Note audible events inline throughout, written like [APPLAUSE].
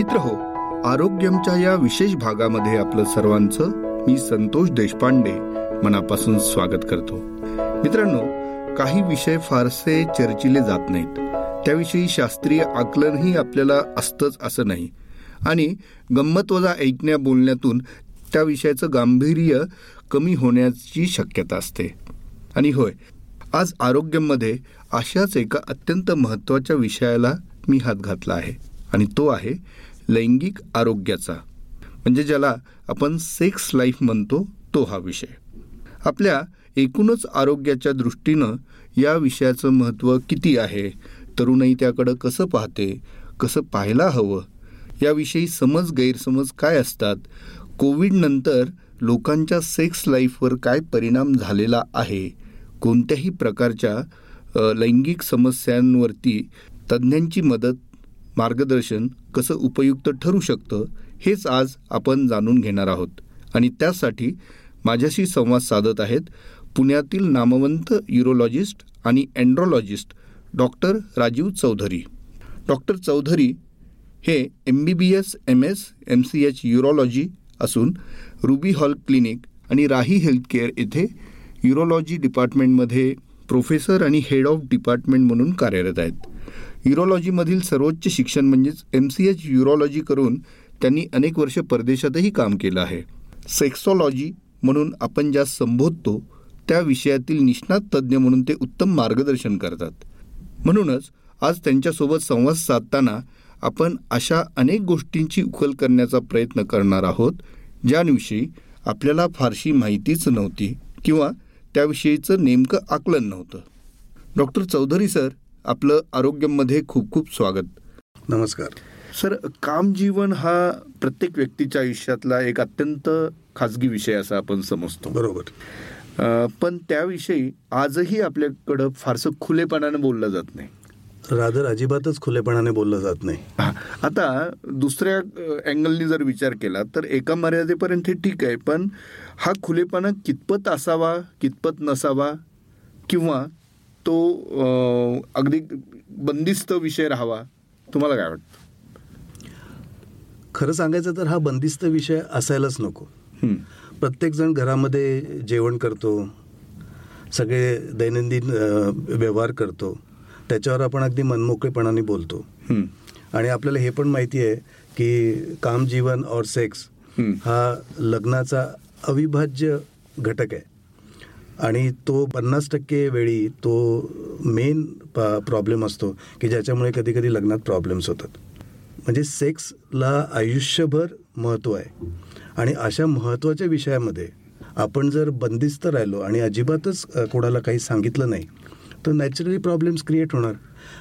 मित्र हो. आरोग्यमच्या या विशेष भागामध्ये आपलं सर्वांचं मी संतोष देशपांडे मनापासून स्वागत करतो. मित्रांनो काही विषय फारसे चर्चिले जात नाहीत. त्याविषयी शास्त्रीय आकलनही आपल्याला असतंच असं नाही. आणि गंमत वजा ऐकण्या बोलण्यातून त्या विषयाचं गांभीर्य कमी होण्याची शक्यता असते. आणि होय आज आरोग्यमध्ये अशाच एका अत्यंत महत्त्वाच्या विषयाला मी हात घातला आहे. आणि तो आहे लैंगिक आरोग्याचा. म्हणजे ज्याला आपण सेक्स लाईफ म्हणतो तो हा विषय. आपल्या एकूणच आरोग्याच्या दृष्टीनं या विषयाचं महत्त्व किती आहे? तरुणाई त्याकडं कसं पाहते? कसं पाहायला हवं? याविषयी समज गैरसमज काय असतात? कोविडनंतर लोकांच्या सेक्स लाईफवर काय परिणाम झालेला आहे? कोणत्याही प्रकारच्या लैंगिक समस्यांवरती तज्ज्ञांची मदत मार्गदर्शन कसं उपयुक्त ठरू शकतं हेच आज आपण जाणून घेणार आहोत. आणि त्यासाठी माझ्याशी संवाद साधत आहेत पुण्यातील नामवंत युरोलॉजिस्ट आणि andrologist doctor Rajeev Chaudhari. Doctor Chaudhari हे M B B S M S M C H urology असून रुबी हॉल क्लिनिक आणि राही हेल्थकेअर येथे युरोलॉजी डिपार्टमेंटमध्ये प्रोफेसर आणि हेड ऑफ डिपार्टमेंट म्हणून कार्यरत आहेत. युरोलॉजीमधील सर्वोच्च शिक्षण म्हणजेच एम सी एच युरोलॉजी करून त्यांनी अनेक वर्ष परदेशातही काम केलं आहे. सेक्सॉलॉजी म्हणून आपण ज्या संबोधतो त्या विषयातील निष्णात तज्ज्ञ म्हणून ते उत्तम मार्गदर्शन करतात. म्हणूनच आज त्यांच्यासोबत संवाद साधताना आपण अशा अनेक गोष्टींची उकल करण्याचा प्रयत्न करणार आहोत ज्यांविषयी आपल्याला फारशी माहितीच नव्हती किंवा त्याविषयीचं नेमकं आकलन नव्हतं. डॉक्टर चौधरी सर आपलं आरोग्यमध्ये खूप खूप स्वागत. नमस्कार. सर कामजीवन हा प्रत्येक व्यक्तीच्या आयुष्यातला एक अत्यंत खाजगी विषय असा आपण समजतो. बरोबर. पण त्याविषयी आजही आपल्याकडं फारसं खुलेपणानं बोललं जात नाही. रादर अजिबातच खुलेपणाने बोललं जात नाही. आता दुसऱ्या अँगलनी जर विचार केला तर एका मर्यादेपर्यंत हे ठीक आहे पण हा खुलेपणा कितपत असावा कितपत नसावा किंवा तो अगदी बंदिस्त विषय राहावा. तुम्हाला काय वाटतं? खरं सांगायचं तर हा बंदिस्त विषय असायलाच नको. प्रत्येक जण घरामध्ये जेवण करतो सगळे दैनंदिन व्यवहार करतो त्याच्यावर आपण अगदी मनमोकळेपणाने बोलतो. आणि आपल्याला हे पण माहिती आहे की काम जीवन और सेक्स हा लग्नाचा अविभाज्य घटक आहे. आणि तो पन्नास टक्के वेळी तो मेन प्रॉब्लेम असतो की ज्याच्यामुळे कधी कधी लग्नात प्रॉब्लेम्स होतात. म्हणजे सेक्सला आयुष्यभर महत्त्व आहे. आणि अशा महत्त्वाच्या विषयामध्ये आपण जर बंदिस्त राहिलो आणि अजिबातच कोणाला काही सांगितलं नाही तर नॅचरली प्रॉब्लेम्स क्रिएट होणार.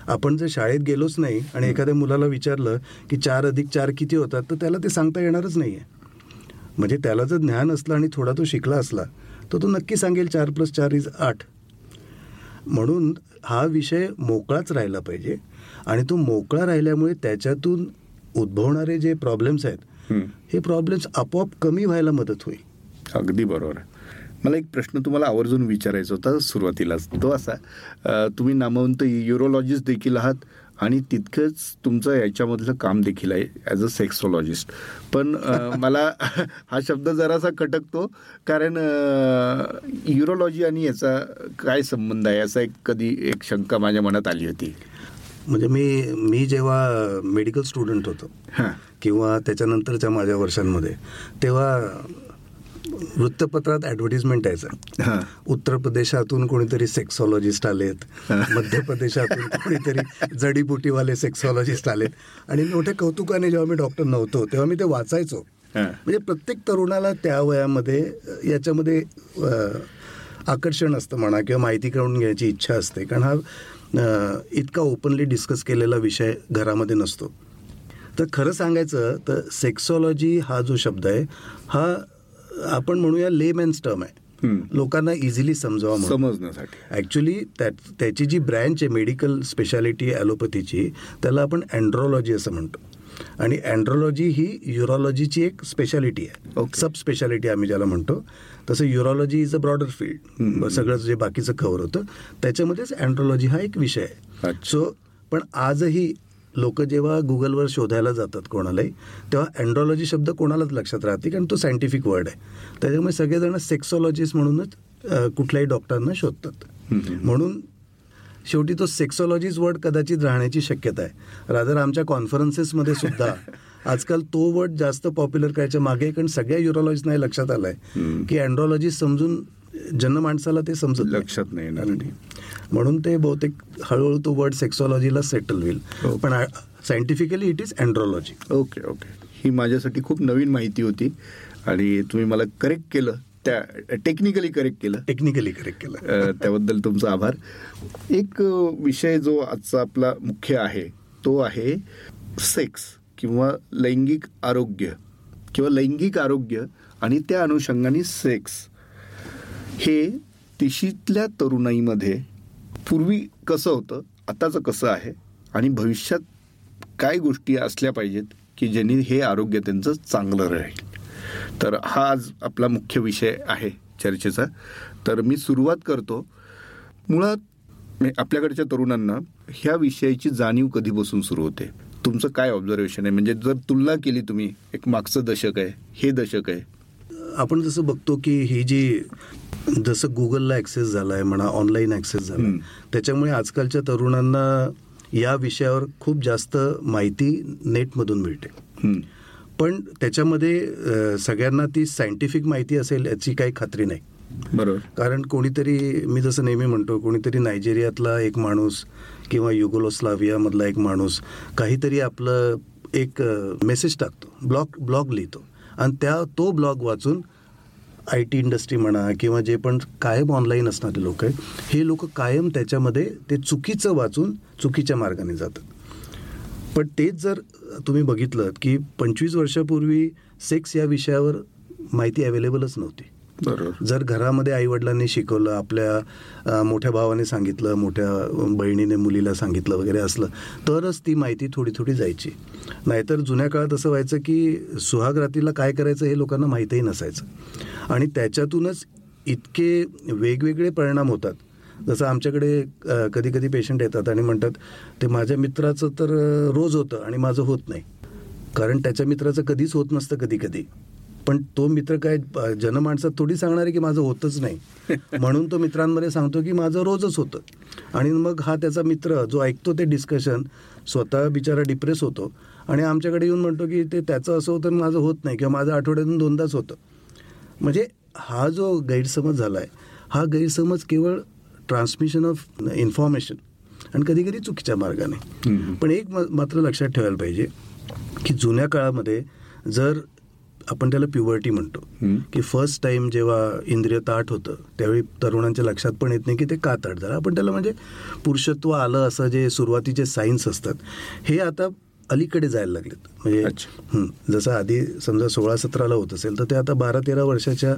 आपण जर शाळेत गेलोच नाही आणि एखाद्या मुलाला विचारलं की चार अधिक चार किती होतात तर त्याला ते सांगता येणारच नाही आहे म्हणजे त्याला जर ज्ञान असलं आणि थोडा तो शिकला असला तर तो नक्की सांगेल चार प्लस चार इज आठ. म्हणून हा विषय मोकळाच राहिला पाहिजे. आणि तो मोकळा राहिल्यामुळे त्याच्यातून उद्भवणारे जे प्रॉब्लेम्स आहेत हे प्रॉब्लेम्स आपोआप कमी व्हायला मदत होईल. अगदी बरोबर. मला एक प्रश्न तुम्हाला आवर्जून विचारायचा होता सुरुवातीलाच तो असा तुम्ही नामवंत युरोलॉजिस्ट देखील आहात. आणि तितकंच तुमचं याच्यामधलं काम देखील आहे ॲज अ सेक्सॉलॉजिस्ट [LAUGHS] पण मला हा शब्द जरासा खटकतो कारण युरोलॉजी आणि याचा काय संबंध आहे याचा एक कधी एक शंका माझ्या मनात आली होती. म्हणजे मी मी जेव्हा मेडिकल स्टुडंट होतो किंवा त्याच्यानंतरच्या माझ्या वर्षांमध्ये तेव्हा वृत्तपत्रात ऍडव्हर्टिजमेंट यायचं उत्तर प्रदेशातून कोणीतरी सेक्सॉलॉजिस्ट आलेत मध्य प्रदेशातून कोणीतरी जडीबुटीवाले सेक्सॉलॉजिस्ट आलेत. आणि मोठ्या कौतुकाने जेव्हा मी डॉक्टर नव्हतो तेव्हा मी ते वाचायचो. म्हणजे प्रत्येक तरुणाला त्या वयामध्ये याच्यामध्ये आकर्षण असतं म्हणा किंवा माहिती करून घ्यायची इच्छा असते. कारण हा इतका ओपनली डिस्कस केलेला विषय घरामध्ये नसतो. तर खरं सांगायचं तर सेक्सॉलॉजी हा जो शब्द आहे हा आपण म्हणूया ले मॅन्स टर्म आहे लोकांना इझिली समजावा समजण्यासाठी. ऍक्च्युली त्याची जी ब्रँच आहे मेडिकल स्पेशालिटी ॲलोपॅथीची त्याला आपण अँड्रॉलॉजी असं म्हणतो. आणि अँड्रॉलॉजी ही युरोलॉजीची एक स्पेशालिटी आहे. सब स्पेशालिटी आम्ही ज्याला म्हणतो. तसं urology is a broader field सगळं जे बाकीचं कव्हर होतं. त्याच्यामध्येच अँड्रॉलॉजी हा एक विषय आहे. सो पण आजही लोक जेव्हा गुगलवर शोधायला जातात कोणालाही तेव्हा अँड्रॉलॉजी शब्द कोणालाच लक्षात राहते कारण तो सायंटिफिक वर्ड आहे. त्याच्यामुळे सगळेजण सेक्सॉलॉजिस्ट म्हणूनच कुठल्याही डॉक्टरांना शोधतात. म्हणून शेवटी तो सेक्सॉलॉजीज वर्ड कदाचित राहण्याची शक्यता आहे. रादर आमच्या कॉन्फरन्सेसमध्ये सुद्धा [LAUGHS] आजकाल तो वर्ड जास्त पॉप्युलर करायच्या मागे कारण सगळ्या युरोलॉजीजना हे लक्षात आलंय हम्म. की अँड्रॉलॉजी समजून जनमाणसाला ते समजत. लक्षात नाही येणार. म्हणून ते बहुतेक हळूहळू तो वर्ड सेक्सॉलॉजीला सेटल होईल. हो. पण scientifically it is andrology okay okay. ही माझ्यासाठी खूप नवीन माहिती होती आणि तुम्ही मला करेक्ट केलं त्या टेक्निकली करेक्ट केलं. टेक्निकली करेक्ट केलं. त्याबद्दल तुमचा आभार. एक विषय जो आजचा आपला मुख्य आहे तो आहे सेक्स किंवा लैंगिक आरोग्य किंवा लैंगिक आरोग्य आणि त्या अनुषंगाने सेक्स हे तिशीतल्या तरुणाईमध्ये पूर्वी कसं होतं आताचं कसं आहे आणि भविष्यात काय गोष्टी असल्या पाहिजेत की ज्यांनी हे आरोग्य त्यांचं चांगलं राहील? तर हा आज आपला मुख्य विषय आहे चर्चेचा. तर मी सुरुवात करतो. मुळात आपल्याकडच्या तरुणांना ह्या विषयाची जाणीव कधीपासून सुरू होते? तुमचं काय ऑब्झर्वेशन आहे? म्हणजे जर तुलना केली तुम्ही एक मागचं दशक आहे हे दशक आहे. आपण जसं बघतो की ही जी जसं गुगलला ॲक्सेस झाला आहे म्हणा ऑनलाईन ॲक्सेस झाला. त्याच्यामुळे आजकालच्या तरुणांना या विषयावर खूप जास्त माहिती नेटमधून मिळते. पण त्याच्यामध्ये सगळ्यांना ती सायंटिफिक माहिती असेल याची काही खात्री नाही. बरोबर. कारण कोणीतरी मी जसं नेहमी म्हणतो कोणीतरी नायजेरियातला एक माणूस किंवा युगोलोस्लावियामधला एक माणूस काहीतरी आपलं एक मेसेज टाकतो ब्लॉग ब्लॉग लिहितो. आणि त्या तो ब्लॉग वाचून आय टी इंडस्ट्री म्हणा किंवा जे पण कायम ऑनलाईन असणारे लोक आहेत हे लोक कायम त्याच्यामध्ये ते चुकीचं वाचून चुकीच्या मार्गाने जातात. पण तेच जर तुम्ही बघितलं की पंचवीस वर्षापूर्वी सेक्स या विषयावर माहिती अवेलेबलच नव्हती. जर घरामध्ये आईवडिलांनी शिकवलं आपल्या मोठ्या भावाने सांगितलं मोठ्या बहिणीने मुलीला सांगितलं वगैरे असलं तरच ती माहिती थोडी थोडी जायची. नाहीतर जुन्या काळात असं व्हायचं की सुहागरातीला काय करायचं हे लोकांना माहीतही नसायचं. आणि त्याच्यातूनच इतके वेगवेगळे परिणाम होतात. जसं आमच्याकडे कधी कधी पेशंट येतात आणि म्हणतात ते माझ्या मित्राचं तर रोज होतं आणि माझं होत नाही. कारण त्याच्या मित्राचं कधीच होत नसतं कधी कधी पण तो मित्र काय अ, जनमानसात थोडी सांगणार आहे की माझं होतच नाही. [LAUGHS] म्हणून तो मित्रांमध्ये सांगतो की माझं रोजच होतं. आणि मग हा त्याचा मित्र जो ऐकतो ते डिस्कशन स्वतः बिचारा डिप्रेस होतो. आणि आमच्याकडे येऊन म्हणतो की ते त्याचं असं होतं आणि माझं होत नाही किंवा माझं आठवड्यातून दोनदाच होतं. म्हणजे हा जो गैरसमज झाला आहे हा गैरसमज केवळ ट्रान्समिशन ऑफ इन्फॉर्मेशन आणि कधी कधी चुकीच्या मार्गाने. पण एक म- मात्र लक्षात ठेवायला पाहिजे की जुन्या काळामध्ये जर आपण त्याला प्युबर्टी म्हणतो. की फर्स्ट टाइम जेव्हा इंद्रिय ताट होतं त्यावेळी तरुणांच्या लक्षात पण येत नाही की ते का ताट झालं. आपण त्याला म्हणजे पुरुषत्व आलं असं जे सुरुवातीचे सायन्स असतात हे आता अलीकडे जायला लागलेत. म्हणजे अच्छा. जसं आधी समजा सोळा सतराला होत असेल तर ते आता बारा तेरा वर्षाच्या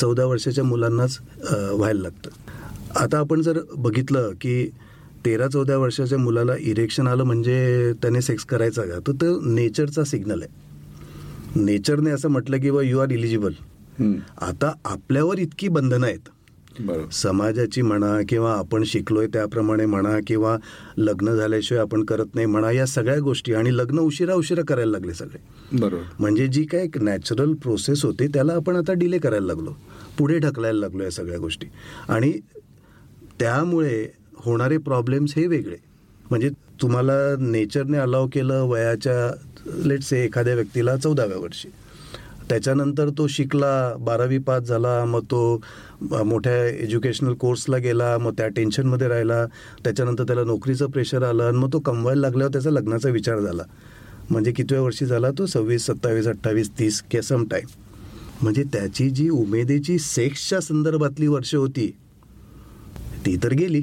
चौदा वर्षाच्या मुलांनाच व्हायला लागतं. आता आपण जर बघितलं की तेरा चौदा वर्षाच्या मुलाला इरेक्शन आलं म्हणजे त्याने सेक्स करायचा का? तर तो नेचरचा सिग्नल आहे. नेचरने असं म्हटलं की बा यू आर इलिजिबल. आता आपल्यावर इतकी बंधनं आहेत. समाजाची म्हणा किंवा आपण शिकलोय त्याप्रमाणे म्हणा किंवा लग्न झाल्याशिवाय आपण करत नाही म्हणा या सगळ्या गोष्टी आणि लग्न उशिरा उशिरा करायला लागले सगळे. बरोबर. म्हणजे जी काय एक नॅचरल प्रोसेस होती त्याला आपण आता डिले करायला लागलो. पुढे ढकलायला लागलो या सगळ्या गोष्टी. आणि त्यामुळे होणारे प्रॉब्लेम्स हे वेगळे. म्हणजे तुम्हाला नेचरने अलाव केलं वयाच्या लेट से एखाद्या व्यक्तीला चौदाव्या वर्षी. त्याच्यानंतर तो शिकला बारावी पास झाला मग तो मोठ्या एज्युकेशनल कोर्सला गेला मग त्या टेन्शनमध्ये राहिला. त्याच्यानंतर त्याला नोकरीचं प्रेशर आलं आणि मग तो कमवायला लागल्यावर त्याचा लग्नाचा विचार झाला. म्हणजे कितव्या वर्षी झाला तो? सव्वीस सत्तावीस अठ्ठावीस तीस के सम टाईम म्हणजे त्याची जी उमेदीची सेक्सच्या संदर्भातली वर्ष होती ती तर गेली.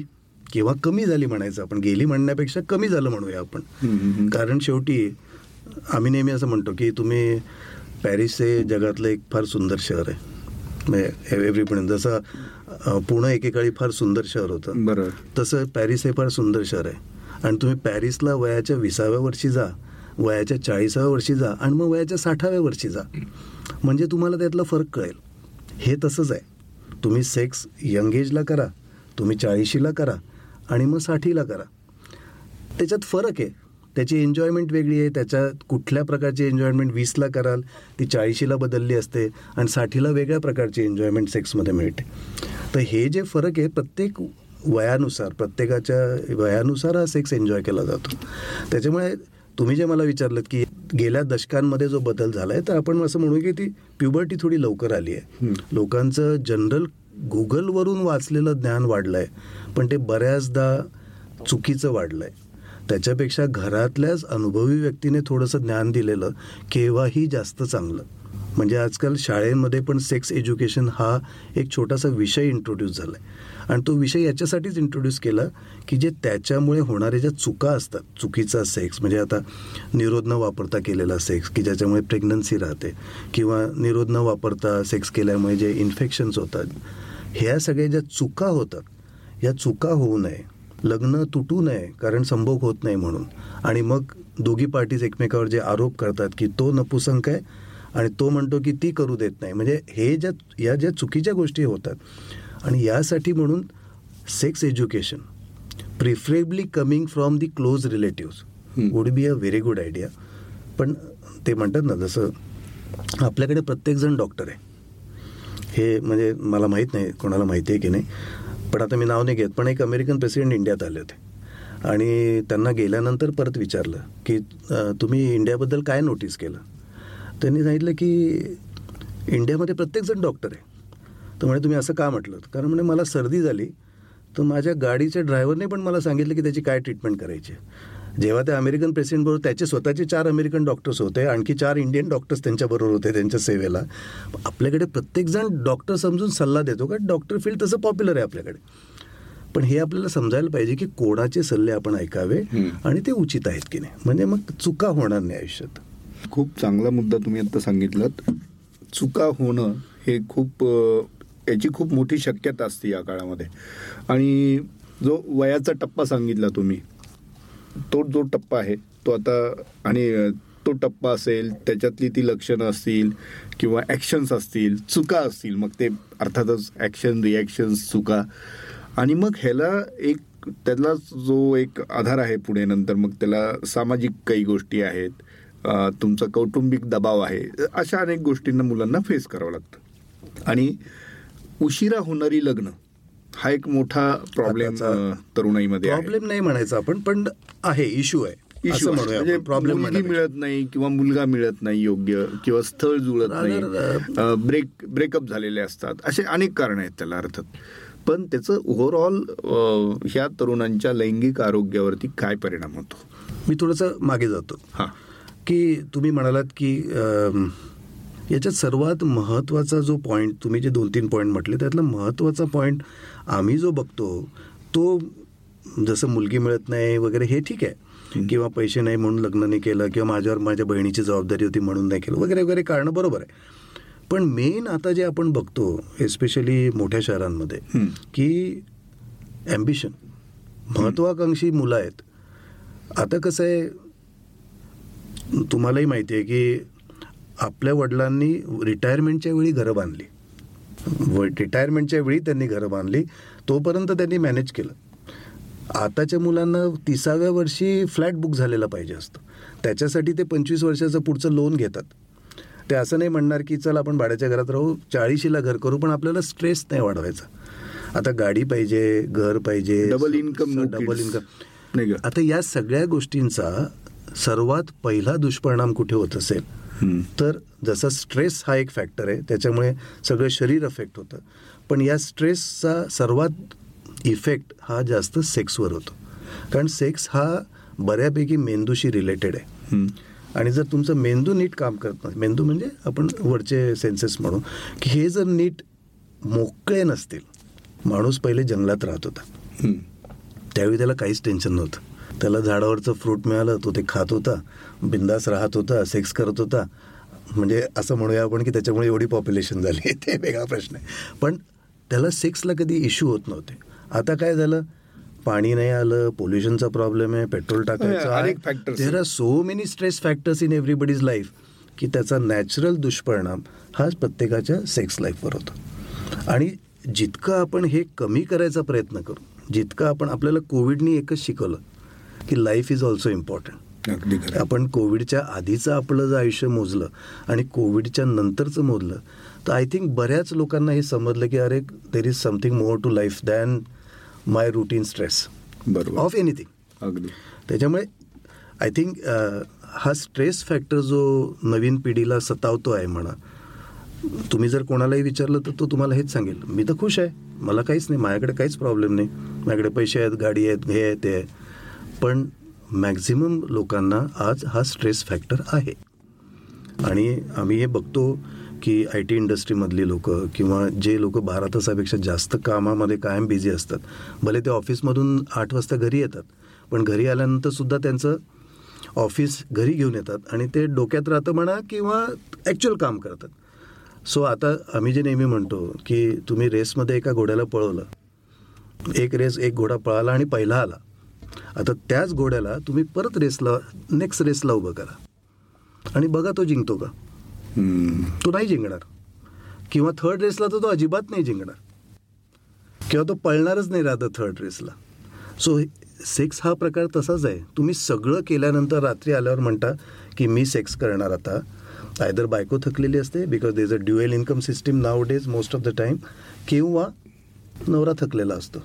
किंवा कमी झाली म्हणायचं आपण. गेली म्हणण्यापेक्षा कमी झालं म्हणूया आपण. कारण शेवटी आम्ही नेहमी असं म्हणतो की तुम्ही पॅरिस हे जगातलं एक फार सुंदर शहर आहे. म्हणजे एव्हरीपणे जसं पुणे एकेकाळी फार सुंदर शहर होतं. बरोबर. तसं पॅरिस हे फार सुंदर शहर आहे. आणि तुम्ही पॅरिसला वयाच्या विसाव्या वर्षी जा वयाच्या चाळीसाव्या वर्षी जा आणि मग वयाच्या साठाव्या वर्षी जा. म्हणजे तुम्हाला त्यातला फरक कळेल. हे तसंच आहे. तुम्ही सेक्स यंग एजला करा तुम्ही चाळीशीला करा आणि मग साठीला करा. त्याच्यात फरक आहे. त्याची एन्जॉयमेंट वेगळी आहे. त्याच्या कुठल्या प्रकारची एन्जॉयमेंट वीसला कराल ती चाळीशीला बदलली असते आणि साठीला वेगळ्या प्रकारची एन्जॉयमेंट सेक्समध्ये मिळते. तर हे जे फरक आहे प्रत्येक वयानुसार प्रत्येकाच्या वयानुसार हा सेक्स एन्जॉय केला जातो. त्याच्यामुळे तुम्ही जे मला विचारलं की गेल्या दशकांमध्ये जो बदल झाला आहे तर आपण असं म्हणू की ती प्युबर्टी थोडी लवकर आली आहे. लोकांचं जनरल गुगलवरून वाचलेलं ज्ञान वाढलं आहे पण ते बऱ्याचदा चुकीचं वाढलं आहे त्याच्यापेक्षा घरातल्याच अनुभवी व्यक्तीने थोडंसं ज्ञान दिलेलं केव्हाही जास्त चांगलं. म्हणजे आजकाल शाळेमध्ये पण सेक्स एज्युकेशन हा एक छोटासा विषय इंट्रोड्यूस झाला आहे आणि तो विषय याच्यासाठीच इंट्रोड्यूस केला की जे त्याच्यामुळे होणाऱ्या ज्या चुका असतात चुकीचा सेक्स म्हणजे आता निरोध न वापरता केलेला सेक्स की ज्याच्यामुळे प्रेग्नन्सी राहते किंवा निरोध न वापरता सेक्स केल्यामुळे जे इन्फेक्शन्स होतात ह्या सगळ्या ज्या चुका होतात या चुका होऊ नये. लग्न तुटू नये कारण संभोग होत नाही म्हणून. आणि मग दोघी पार्टीज एकमेकावर जे आरोप करतात की तो नपुसंक आहे आणि तो म्हणतो की ती करू देत नाही. म्हणजे हे ज्या या ज्या चुकीच्या गोष्टी होतात. आणि यासाठी म्हणून sex education preferably coming from the close relatives would be a very good idea पण ते म्हणतात ना जसं आपल्याकडे प्रत्येकजण डॉक्टर आहे. हे म्हणजे मला माहीत नाही कोणाला माहिती आहे की नाही. पण आता मी नाव नाही घेत पण एक अमेरिकन प्रेसिडेंट इंडियात आले होते. आणि त्यांना गेल्यानंतर परत विचारलं की तुम्ही इंडियाबद्दल काय नोटीस केलं? त्यांनी सांगितलं की इंडियामध्ये प्रत्येकजण डॉक्टर आहे. तर म्हणे तुम्ही असं का म्हटलं? कारण म्हणे मला सर्दी झाली. तर माझ्या गाडीच्या ड्रायव्हरने पण मला सांगितलं की त्याची काय ट्रीटमेंट करायची जेव्हा त्या अमेरिकन प्रेसिडेंटबरोबर त्याचे स्वतःचे चार अमेरिकन डॉक्टर्स होते आणखी चार इंडियन डॉक्टर्स त्यांच्याबरोबर होते त्यांच्या सेवेला. आपल्याकडे प्रत्येकजण डॉक्टर समजून सल्ला देतो का डॉक्टर फील्ड तसं पॉप्युलर आहे आपल्याकडे. पण हे आपल्याला समजायला पाहिजे की कोणाचे सल्ले आपण ऐकावे आणि ते उचित आहेत की नाही. म्हणजे मग चुका होणार नाही आयुष्यात. खूप चांगला मुद्दा तुम्ही आता सांगितलं चुका होणं हे खूप याची खूप मोठी शक्यता असते या काळामध्ये. आणि जो वयाचा टप्पा सांगितला तुम्ही तो जो टप्पा आहे. तो आता आणि तो टप्पा असेल त्याच्यातली ती लक्षणं असतील किंवा ॲक्शन्स असतील चुका असतील मग ते अर्थातच ॲक्शन रिॲक्शन्स चुका. आणि मग ह्याला एक त्याला जो एक आधार आहे पुढे नंतर मग त्याला सामाजिक काही गोष्टी आहेत तुमचा कौटुंबिक दबाव आहे अशा अनेक गोष्टींना मुलांना फेस करावं लागतं. आणि उशिरा होणारी लग्न हा एक मोठा प्रॉब्लेम तरुणाईमध्ये प्रॉब्लेम नाही म्हणायचा आपण पण आहे इश्यू आहे. इश्यू म्हणजे प्रॉब्लेम मिळत नाही किंवा मुलगा मिळत नाही योग्य किंवा स्थळ जुळत नाही ब्रेक ब्रेकअप झालेले असतात. असे अनेक कारण आहेत त्याला अर्थात. पण त्याचं ओव्हरऑल ह्या तरुणांच्या लैंगिक आरोग्यावरती काय परिणाम होतो? मी थोडंसं मागे जातो. हा. की तुम्ही म्हणालात की याच्यात सर्वात महत्त्वाचा जो पॉईंट तुम्ही जे दोन तीन पॉईंट म्हटले त्यातला महत्त्वाचा पॉईंट आम्ही जो बघतो तो जसं मुलगी मिळत नाही वगैरे हे ठीक आहे. किंवा पैसे नाही म्हणून लग्न नाही केलं किंवा माझ्यावर माझ्या बहिणीची जबाबदारी होती म्हणून नाही केलं वगैरे वगैरे कारणं बरोबर आहे. पण मेन आता जे आपण बघतो एस्पेशली मोठ्या शहरांमध्ये की ॲम्बिशन महत्वाकांक्षी मुलं आहेत. आता कसं आहे तुम्हालाही माहिती आहे की आपल्या वडिलांनी रिटायरमेंटच्या वेळी घरं बांधली. रिटायरमेंटच्या वेळी त्यांनी घरं बांधली. तोपर्यंत त्यांनी मॅनेज केलं. आताच्या मुलांना तिसाव्या वर्षी फ्लॅट बुक झालेला पाहिजे असतं. त्याच्यासाठी ते पंचवीस वर्षाचं पुढचं लोन घेतात. ते असं नाही म्हणणार की चल आपण भाड्याच्या घरात राहू चाळीशीला घर करू पण आपल्याला स्ट्रेस नाही वाढवायचा. आता गाडी पाहिजे घर पाहिजे डबल इन्कम डबल इन्कम नाही आता या सगळ्या गोष्टींचा सर्वात पहिला दुष्परिणाम कुठे होत असेल? तर जसा स्ट्रेस हा एक फॅक्टर आहे त्याच्यामुळे सगळं शरीर अफेक्ट होतं. पण या स्ट्रेसचा सर्वात इफेक्ट हा जास्त सेक्सवर होतो. कारण सेक्स हा बऱ्यापैकी मेंदूशी रिलेटेड आहे. आणि जर तुमचं मेंदू नीट काम करत नाही मेंदू म्हणजे आपण वरचे सेन्सेस म्हणू की हे जर नीट मोकळे नसतील माणूस पहिले जंगलात राहत होता. त्यावेळी त्याला काहीच टेन्शन नव्हतं. त्याला झाडावरचं फ्रूट मिळालं तो ते खात होता बिंदास राहत होता सेक्स करत होता. म्हणजे असं म्हणूया आपण की त्याच्यामुळे एवढी पॉप्युलेशन झाली. [LAUGHS] ते वेगळा प्रश्न आहे. पण त्याला सेक्सला कधी इश्यू होत नव्हते. आता काय झालं? पाणी नाही आलं पोल्युशनचा प्रॉब्लेम आहे पेट्रोल [LAUGHS] टाकायचं there are so many stress factors in everybody's life की त्याचा नॅचरल दुष्परिणाम हाच प्रत्येकाच्या सेक्स लाईफवर होतो. आणि जितकं आपण हे कमी करायचा प्रयत्न करू जितकं आपण आपल्याला कोविडनी एकच शिकवलं की लाईफ इज ऑल्सो इम्पॉर्टंट आपण कोविडच्या आधीचं आपलं जर आयुष्य मोजलं आणि कोविडच्या नंतरचं मोजलं तर आय थिंक बऱ्याच लोकांना हे समजलं की अरे there is something more to life than my routine stress बरोबर. ऑफ एनिथिंग अगदी. त्याच्यामुळे आय थिंक हा स्ट्रेस फॅक्टर जो नवीन पिढीला सतावतो आहे म्हणा तुम्ही जर कोणालाही विचारलं तर तो तुम्हाला हेच सांगेल मी तर खुश आहे मला काहीच नाही माझ्याकडे काहीच प्रॉब्लेम नाही माझ्याकडे पैसे आहेत गाडी आहेत हे आहे ते आहे. पण मॅक्झिमम लोकांना आज हा स्ट्रेस फॅक्टर आहे. आणि आम्ही हे बघतो की आय टी इंडस्ट्रीमधली लोक किंवा जे लोक बारा तासापेक्षा जास्त कामामध्ये कायम बिझी असतात. भले ते ऑफिसमधून आठ वाजता घरी येतात पण घरी आल्यानंतरसुद्धा त्यांचं ऑफिस घरी घेऊन येतात आणि ते डोक्यात राहतं म्हणा किंवा ॲक्च्युअल काम करतात. सो आता आम्ही जे नेहमी म्हणतो की तुम्ही रेसमध्ये एका घोड्याला पळवलं. एक रेस एक घोडा पळाला आणि पहिला आला. आता त्याच घोड्याला तुम्ही परत रेसला नेक्स्ट रेसला उभं करा. आणि बघा तो जिंकतो का. तो नाही जिंकणार. किंवा थर्ड रेसला तर तो अजिबात नाही जिंकणार. किंवा तो पळणारच नाही राहतं थर्ड रेसला सो सेक्स हा प्रकार तसाच आहे. तुम्ही सगळं केल्यानंतर रात्री आल्यावर म्हणता की मी सेक्स करणार आता. आयदर बायको थकलेली असते because there's a dual income system nowadays most of the time किंवा नवरा थकलेला असतो.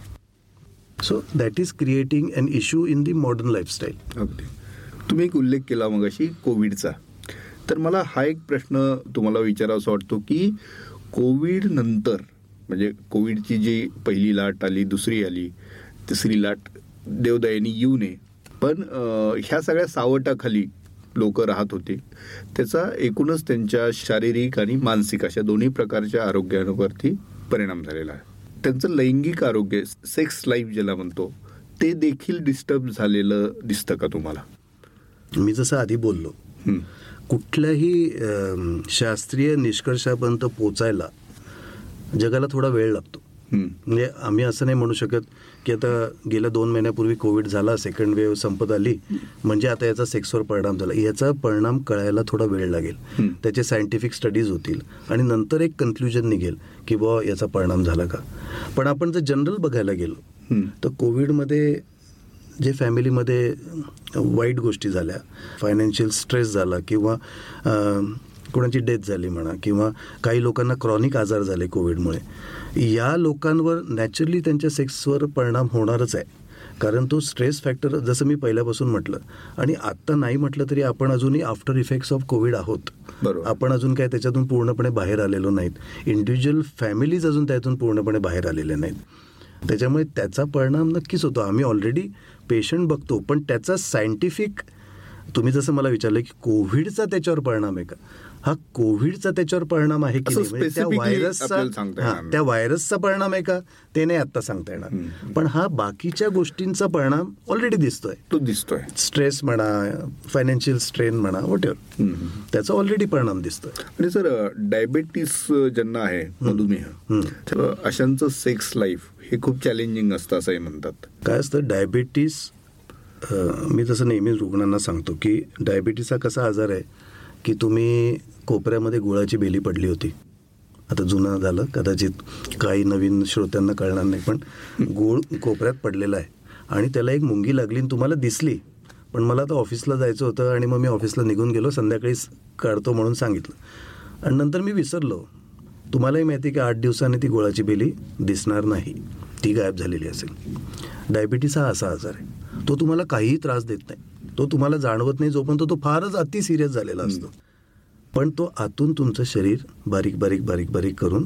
So that is creating an issue in the modern lifestyle अगदी. तुम्ही एक उल्लेख केला मग अशी कोविडचा. तर मला हा एक प्रश्न तुम्हाला विचारावा वाटतो की कोविड नंतर म्हणजे कोविडची जी पहिली लाट आली दुसरी आली तिसरी लाट देवदयानी येऊ नये. पण ह्या सगळ्या सावटाखाली लोक राहत होते. त्याचा एकूणच त्यांच्या शारीरिक आणि मानसिक अशा दोन्ही प्रकारच्या आरोग्यावरती परिणाम झालेला आहे. त्यांचं लैंगिक आरोग्य सेक्स लाईफ ज्याला म्हणतो ते देखील डिस्टर्ब झालेलं दिसतं का तुम्हाला मी जसं आधी बोललो. कुठल्याही शास्त्रीय निष्कर्षापर्यंत पोचायला जगाला थोडा वेळ लागतो. म्हणजे आम्ही असं नाही म्हणू शकत की आता गेल्या दोन महिन्यापूर्वी कोविड झाला सेकंड वेव्ह संपत आली म्हणजे आता याचा सेक्सवर परिणाम झाला याचा परिणाम कळायला थोडा वेळ लागेल. त्याचे सायंटिफिक स्टडीज होतील आणि नंतर एक कन्क्ल्युजन निघेल की बुवा याचा परिणाम झाला का पण आपण जर जनरल बघायला गेलो. तर कोविडमध्ये जे फॅमिलीमध्ये वाईट गोष्टी झाल्या फायनान्शियल स्ट्रेस झाला किंवा कोणाची डेथ झाली म्हणा किंवा काही लोकांना क्रॉनिक आजार झाले कोविडमुळे या लोकांवर नॅचरली त्यांच्या सेक्सवर परिणाम होणारच आहे. कारण तो स्ट्रेस फॅक्टर जसं मी पहिल्यापासून म्हटलं आणि आत्ता नाही म्हटलं तरी आपण अजूनही आफ्टर इफेक्ट्स ऑफ कोविड आहोत. आपण अजून काय त्याच्यातून पूर्णपणे बाहेर आलेलो नाहीत. इंडिव्हिज्युअल फॅमिलीज अजून त्यातून पूर्णपणे बाहेर आलेल्या नाहीत. त्याच्यामुळे त्याचा परिणाम नक्कीच होतो. आम्ही ऑलरेडी पेशंट बघतो. पण त्याचा सायंटिफिक तुम्ही जसं मला विचारलं की कोविडचा त्याच्यावर परिणाम आहे का? हा कोविडचा त्याच्यावर परिणाम आहे की असं नाही? म्हणजे त्या व्हायरसचा हा. त्या व्हायरसचा परिणाम आहे का? ते नाही आत्ता सांगता येणार. पण हा बाकीच्या गोष्टींचा परिणाम ऑलरेडी दिसतोय. तो दिसतोय. स्ट्रेस म्हणा फायनान्शियल स्ट्रेन म्हणा वॉट हम्म. त्याचा ऑलरेडी परिणाम दिसतोय. आणि सर डायबेटीस ज्यांना आहे मधुमेह अशांचं सेक्स लाईफ हे खूप चॅलेंजिंग असतं असंही म्हणतात. काय असतं? डायबिटीस मी तसं नेहमीच रुग्णांना सांगतो की डायबिटीस हा कसा आजार आहे की तुम्ही कोपऱ्यामध्ये गुळाची बेली पडली होती. आता जुनं झालं कदाचित काही नवीन श्रोत्यांना कळणार नाही पण गुळ कोपऱ्यात पडलेला आहे. आणि त्याला एक मुंगी लागली आणि तुम्हाला दिसली. पण मला आता ऑफिसला जायचं होतं आणि मग मी ऑफिसला निघून गेलो संध्याकाळी काढतो म्हणून सांगितलं. आणि नंतर मी विसरलो. तुम्हालाही माहिती की आठ दिवसांनी ती गुळाची बेली दिसणार नाही. ती गायब झालेली असेल. डायबिटीस हा असा आजार आहे. तो तुम्हाला काहीही त्रास देत नाही. तो तुम्हाला जाणवत नाही जोपर्यंत तो फारच अति सिरियस झालेला असतो. पण तो आतून तुमचं शरीर बारीक बारीक बारीक बारीक करून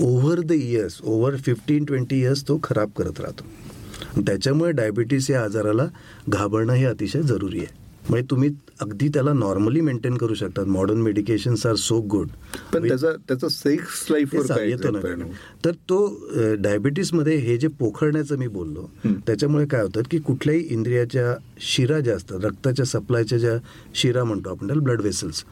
over the years over fifteen twenty years तो खराब करत राहतो. त्याच्यामुळे डायबिटीस या आजाराला घाबरणं हे अतिशय जरुरी आहे. म्हणजे तुम्ही अगदी त्याला नॉर्मली मेंटेन करू शकतात modern medications are so good पण त्याचा त्याचा सेक्स लाईफवर येतो ना? तर तो डायबिटीसमध्ये हे जे पोखरण्याचं मी बोललो. त्याच्यामुळे काय होतं की कुठल्याही इंद्रियाच्या शिरा ज्या असतात रक्ताच्या सप्लायच्या ज्या शिरा म्हणतो आपण त्याला ब्लड वेसल्स.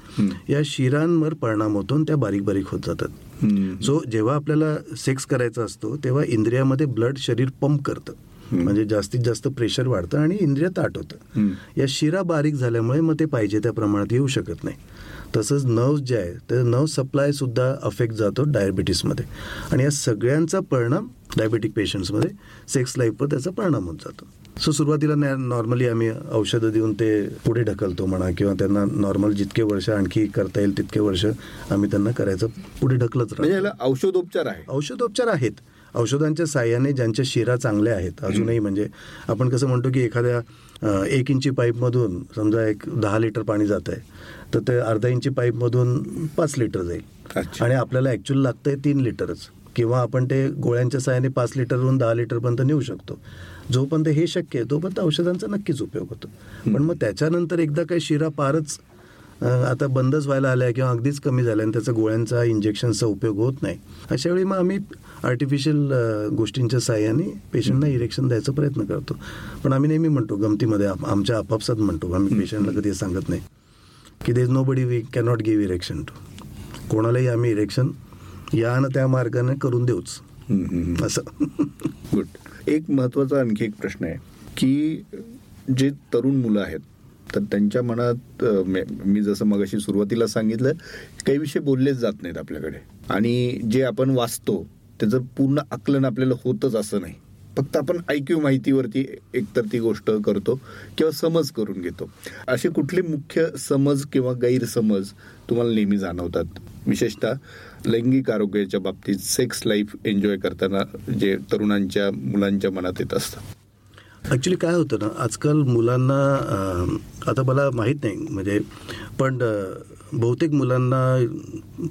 या शिरांवर परिणाम होतो त्या बारीक बारीक होत जातात. सो जेव्हा आपल्याला सेक्स करायचा असतो तेव्हा इंद्रियामध्ये ब्लड शरीर पंप करतं. म्हणजे जास्तीत जास्त प्रेशर वाढतं आणि इंद्रिय ताट होतं. या शिरा बारीक झाल्यामुळे मग ते पाहिजे त्या प्रमाणात येऊ शकत नाही. तसंच नर्व्स जे आहे ते नर्व सप्लाय सुद्धा अफेक्ट जातो डायबिटीसमध्ये आणि या सगळ्यांचा परिणाम डायबेटिक पेशंट्समध्ये सेक्स लाईफवर त्याचा परिणाम होत जातो. सो सुरुवातीला नॉर्मली आम्ही औषधं देऊन ते पुढे ढकलतो म्हणा किंवा त्यांना नॉर्मल जितके वर्ष आणखी करता येईल तितके वर्ष आम्ही त्यांना करायचं पुढे ढकलत म्हणजे राहतो याला औषधोपचार आहे. औषधोपचार आहेत. औषधांच्या साह्याने ज्यांच्या शिरा चांगल्या आहेत अजूनही म्हणजे आपण कसं म्हणतो की एखाद्या एक इंची पाईपमधून समजा एक दहा लिटर पाणी जात आहे तर ते अर्धा इंची पाईपमधून पाच लिटर जाईल. आणि आपल्याला ॲक्च्युअल लागतंय तीन लिटरच. किंवा आपण ते गोळ्यांच्या साह्याने पाच लिटरवरून दहा लिटरपर्यंत नेऊ शकतो. जोपर्यंत हे शक्य आहे तोपर्यंत औषधांचा नक्कीच उपयोग होतो. पण मग त्याच्यानंतर एकदा काही शिरा फारच अ, आता बंदच व्हायला आल्या किंवा अगदीच कमी झाल्या आणि त्याचा गोळ्यांचा इंजेक्शनचा उपयोग होत नाही अशा वेळी मग आम्ही आर्टिफिशियल गोष्टींच्या साह्याने पेशंटना इरेक्शन द्यायचा प्रयत्न करतो. पण आम्ही नेहमी म्हणतो गमतीमध्ये आम- आमच्या आपापसात म्हणतो आम्ही पेशंटला कधी सांगत नाही की there's nobody we cannot give erection to कोणालाही आम्ही इरेक्शन या ना त्या मार्गाने करून देऊच. असं. गुड एक महत्त्वाचा आणखी एक प्रश्न आहे की जे तरुण मुलं आहेत तर त्यांच्या मनात मे- मी जसं मगाशी सुरुवातीला सांगितलं काही विषय बोललेच जात नाहीत आपल्याकडे. आणि जे आपण वाचतो त्याचं पूर्ण आकलन आपल्याला होतच असं नाही. फक्त आपण ऐक्यू माहितीवरती एकतर ती गोष्ट करतो किंवा समज करून घेतो. असे कुठले मुख्य समज किंवा गैरसमज तुम्हाला नेहमी जाणवतात? विशेषतः लैंगिक आरोग्याच्या बाबतीत सेक्स लाईफ एन्जॉय करताना जे तरुणांच्या मुलांच्या मनात येत असतं. ॲक्च्युली काय होतं ना आजकाल मुलांना आता मला माहीत नाही. म्हणजे पण बहुतेक मुलांना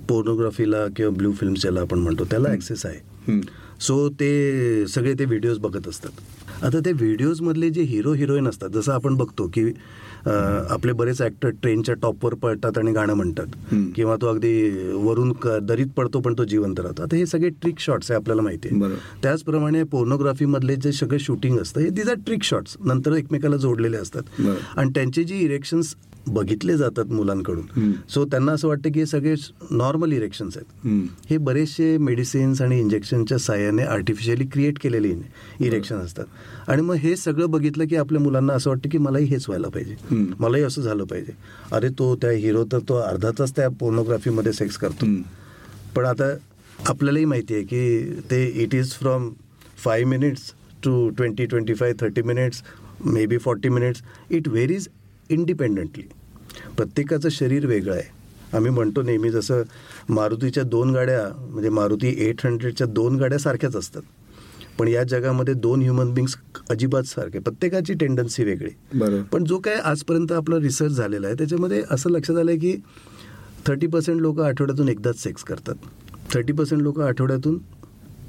पोर्नोग्राफीला किंवा ब्लू फिल्म्स ज्याला आपण म्हणतो त्याला ॲक्सेस आहे. सो ते सगळे ते व्हिडिओज बघत असतात आता ते व्हिडिओजमधले जे हिरो हिरोईन असतात जसं आपण बघतो की आपले बरेच ॲक्टर ट्रेनच्या टॉपवर पळतात आणि गाणं म्हणतात. किंवा तो अगदी वरून दरीत पडतो पण तो जिवंत राहतो आता हे सगळे ट्रिक शॉट्स आहे आपल्याला माहिती आहे. त्याचप्रमाणे पोर्नोग्राफीमधले जे सगळं शूटिंग असतं हे दिज आर ट्रिक शॉट्स नंतर एकमेकाला जोडलेले असतात. आणि त्यांचे जे इरेक्शन्स बघितले जातात मुलांकडून. सो त्यांना असं वाटतं की हे सगळे नॉर्मल इरेक्शन्स आहेत. हे बरेचसे मेडिसिन्स आणि इंजेक्शनच्या साह्याने आर्टिफिशियली क्रिएट केलेले इरेक्शन असतात. आणि मग हे सगळं बघितलं की आपल्या मुलांना असं वाटतं की मलाही हेच व्हायला पाहिजे. मलाही असं झालं पाहिजे. अरे तो त्या हिरो तर तो अर्धा तास त्या पोर्नोग्राफीमध्ये सेक्स करतो. पण आता आपल्यालाही माहिती आहे की ते it is from five minutes to twenty twenty five thirty minutes maybe forty minutes it varies independently प्रत्येकाचं शरीर वेगळं आहे. आम्ही म्हणतो नेहमी जसं मारुतीच्या दोन गाड्या म्हणजे मारुती एट हंड्रेडच्या दोन गाड्या सारख्याच असतात. पण या जगामध्ये दोन ह्युमन बिंग्स अजिबात सारखे. प्रत्येकाची टेंडन्सी वेगळी. बरोबर. पण जो काय आजपर्यंत आपला रिसर्च झालेला आहे त्याच्यामध्ये असं लक्षात आलं आहे की थर्टी पर्सेंट लोक आठवड्यातून एकदाच सेक्स करतात. थर्टी पर्सेंट लोक आठवड्यातून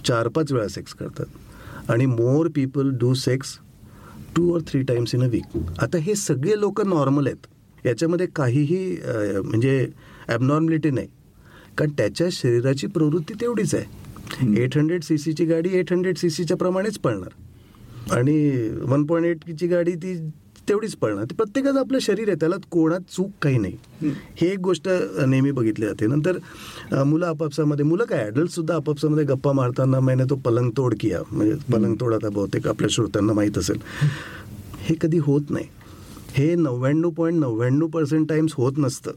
चार पाच वेळा सेक्स करतात. आणि more people do sex two or three times in a week आता हे सगळे लोक नॉर्मल आहेत. याच्यामध्ये काहीही म्हणजे ॲबनॉर्मलिटी नाही. कारण त्याच्या शरीराची प्रवृत्ती तेवढीच आहे. एट हंड्रेड सी सीची गाडी एट हंड्रेड सी सीच्या प्रमाणेच पळणार. आणि वन पॉईंट एटची गाडी ती तेवढीच पळणार. ते प्रत्येकाचं आपलं शरीर आहे. त्याला कोणात चूक काही नाही. हे एक गोष्ट नेहमी बघितली जाते. नंतर मुलं आपापसामध्ये मुलं काय ॲडल्ट सुद्धा आपापसामध्ये गप्पा मारताना मैंने तो पलंग तोड किया. म्हणजे पलंग तोड आता बहुतेक आपल्या श्रोत्यांना माहीत असेल. हे कधी होत नाही. हे नव्याण्णव पॉईंट नव्याण्णव पर्सेंट टाइम्स होत नसतं.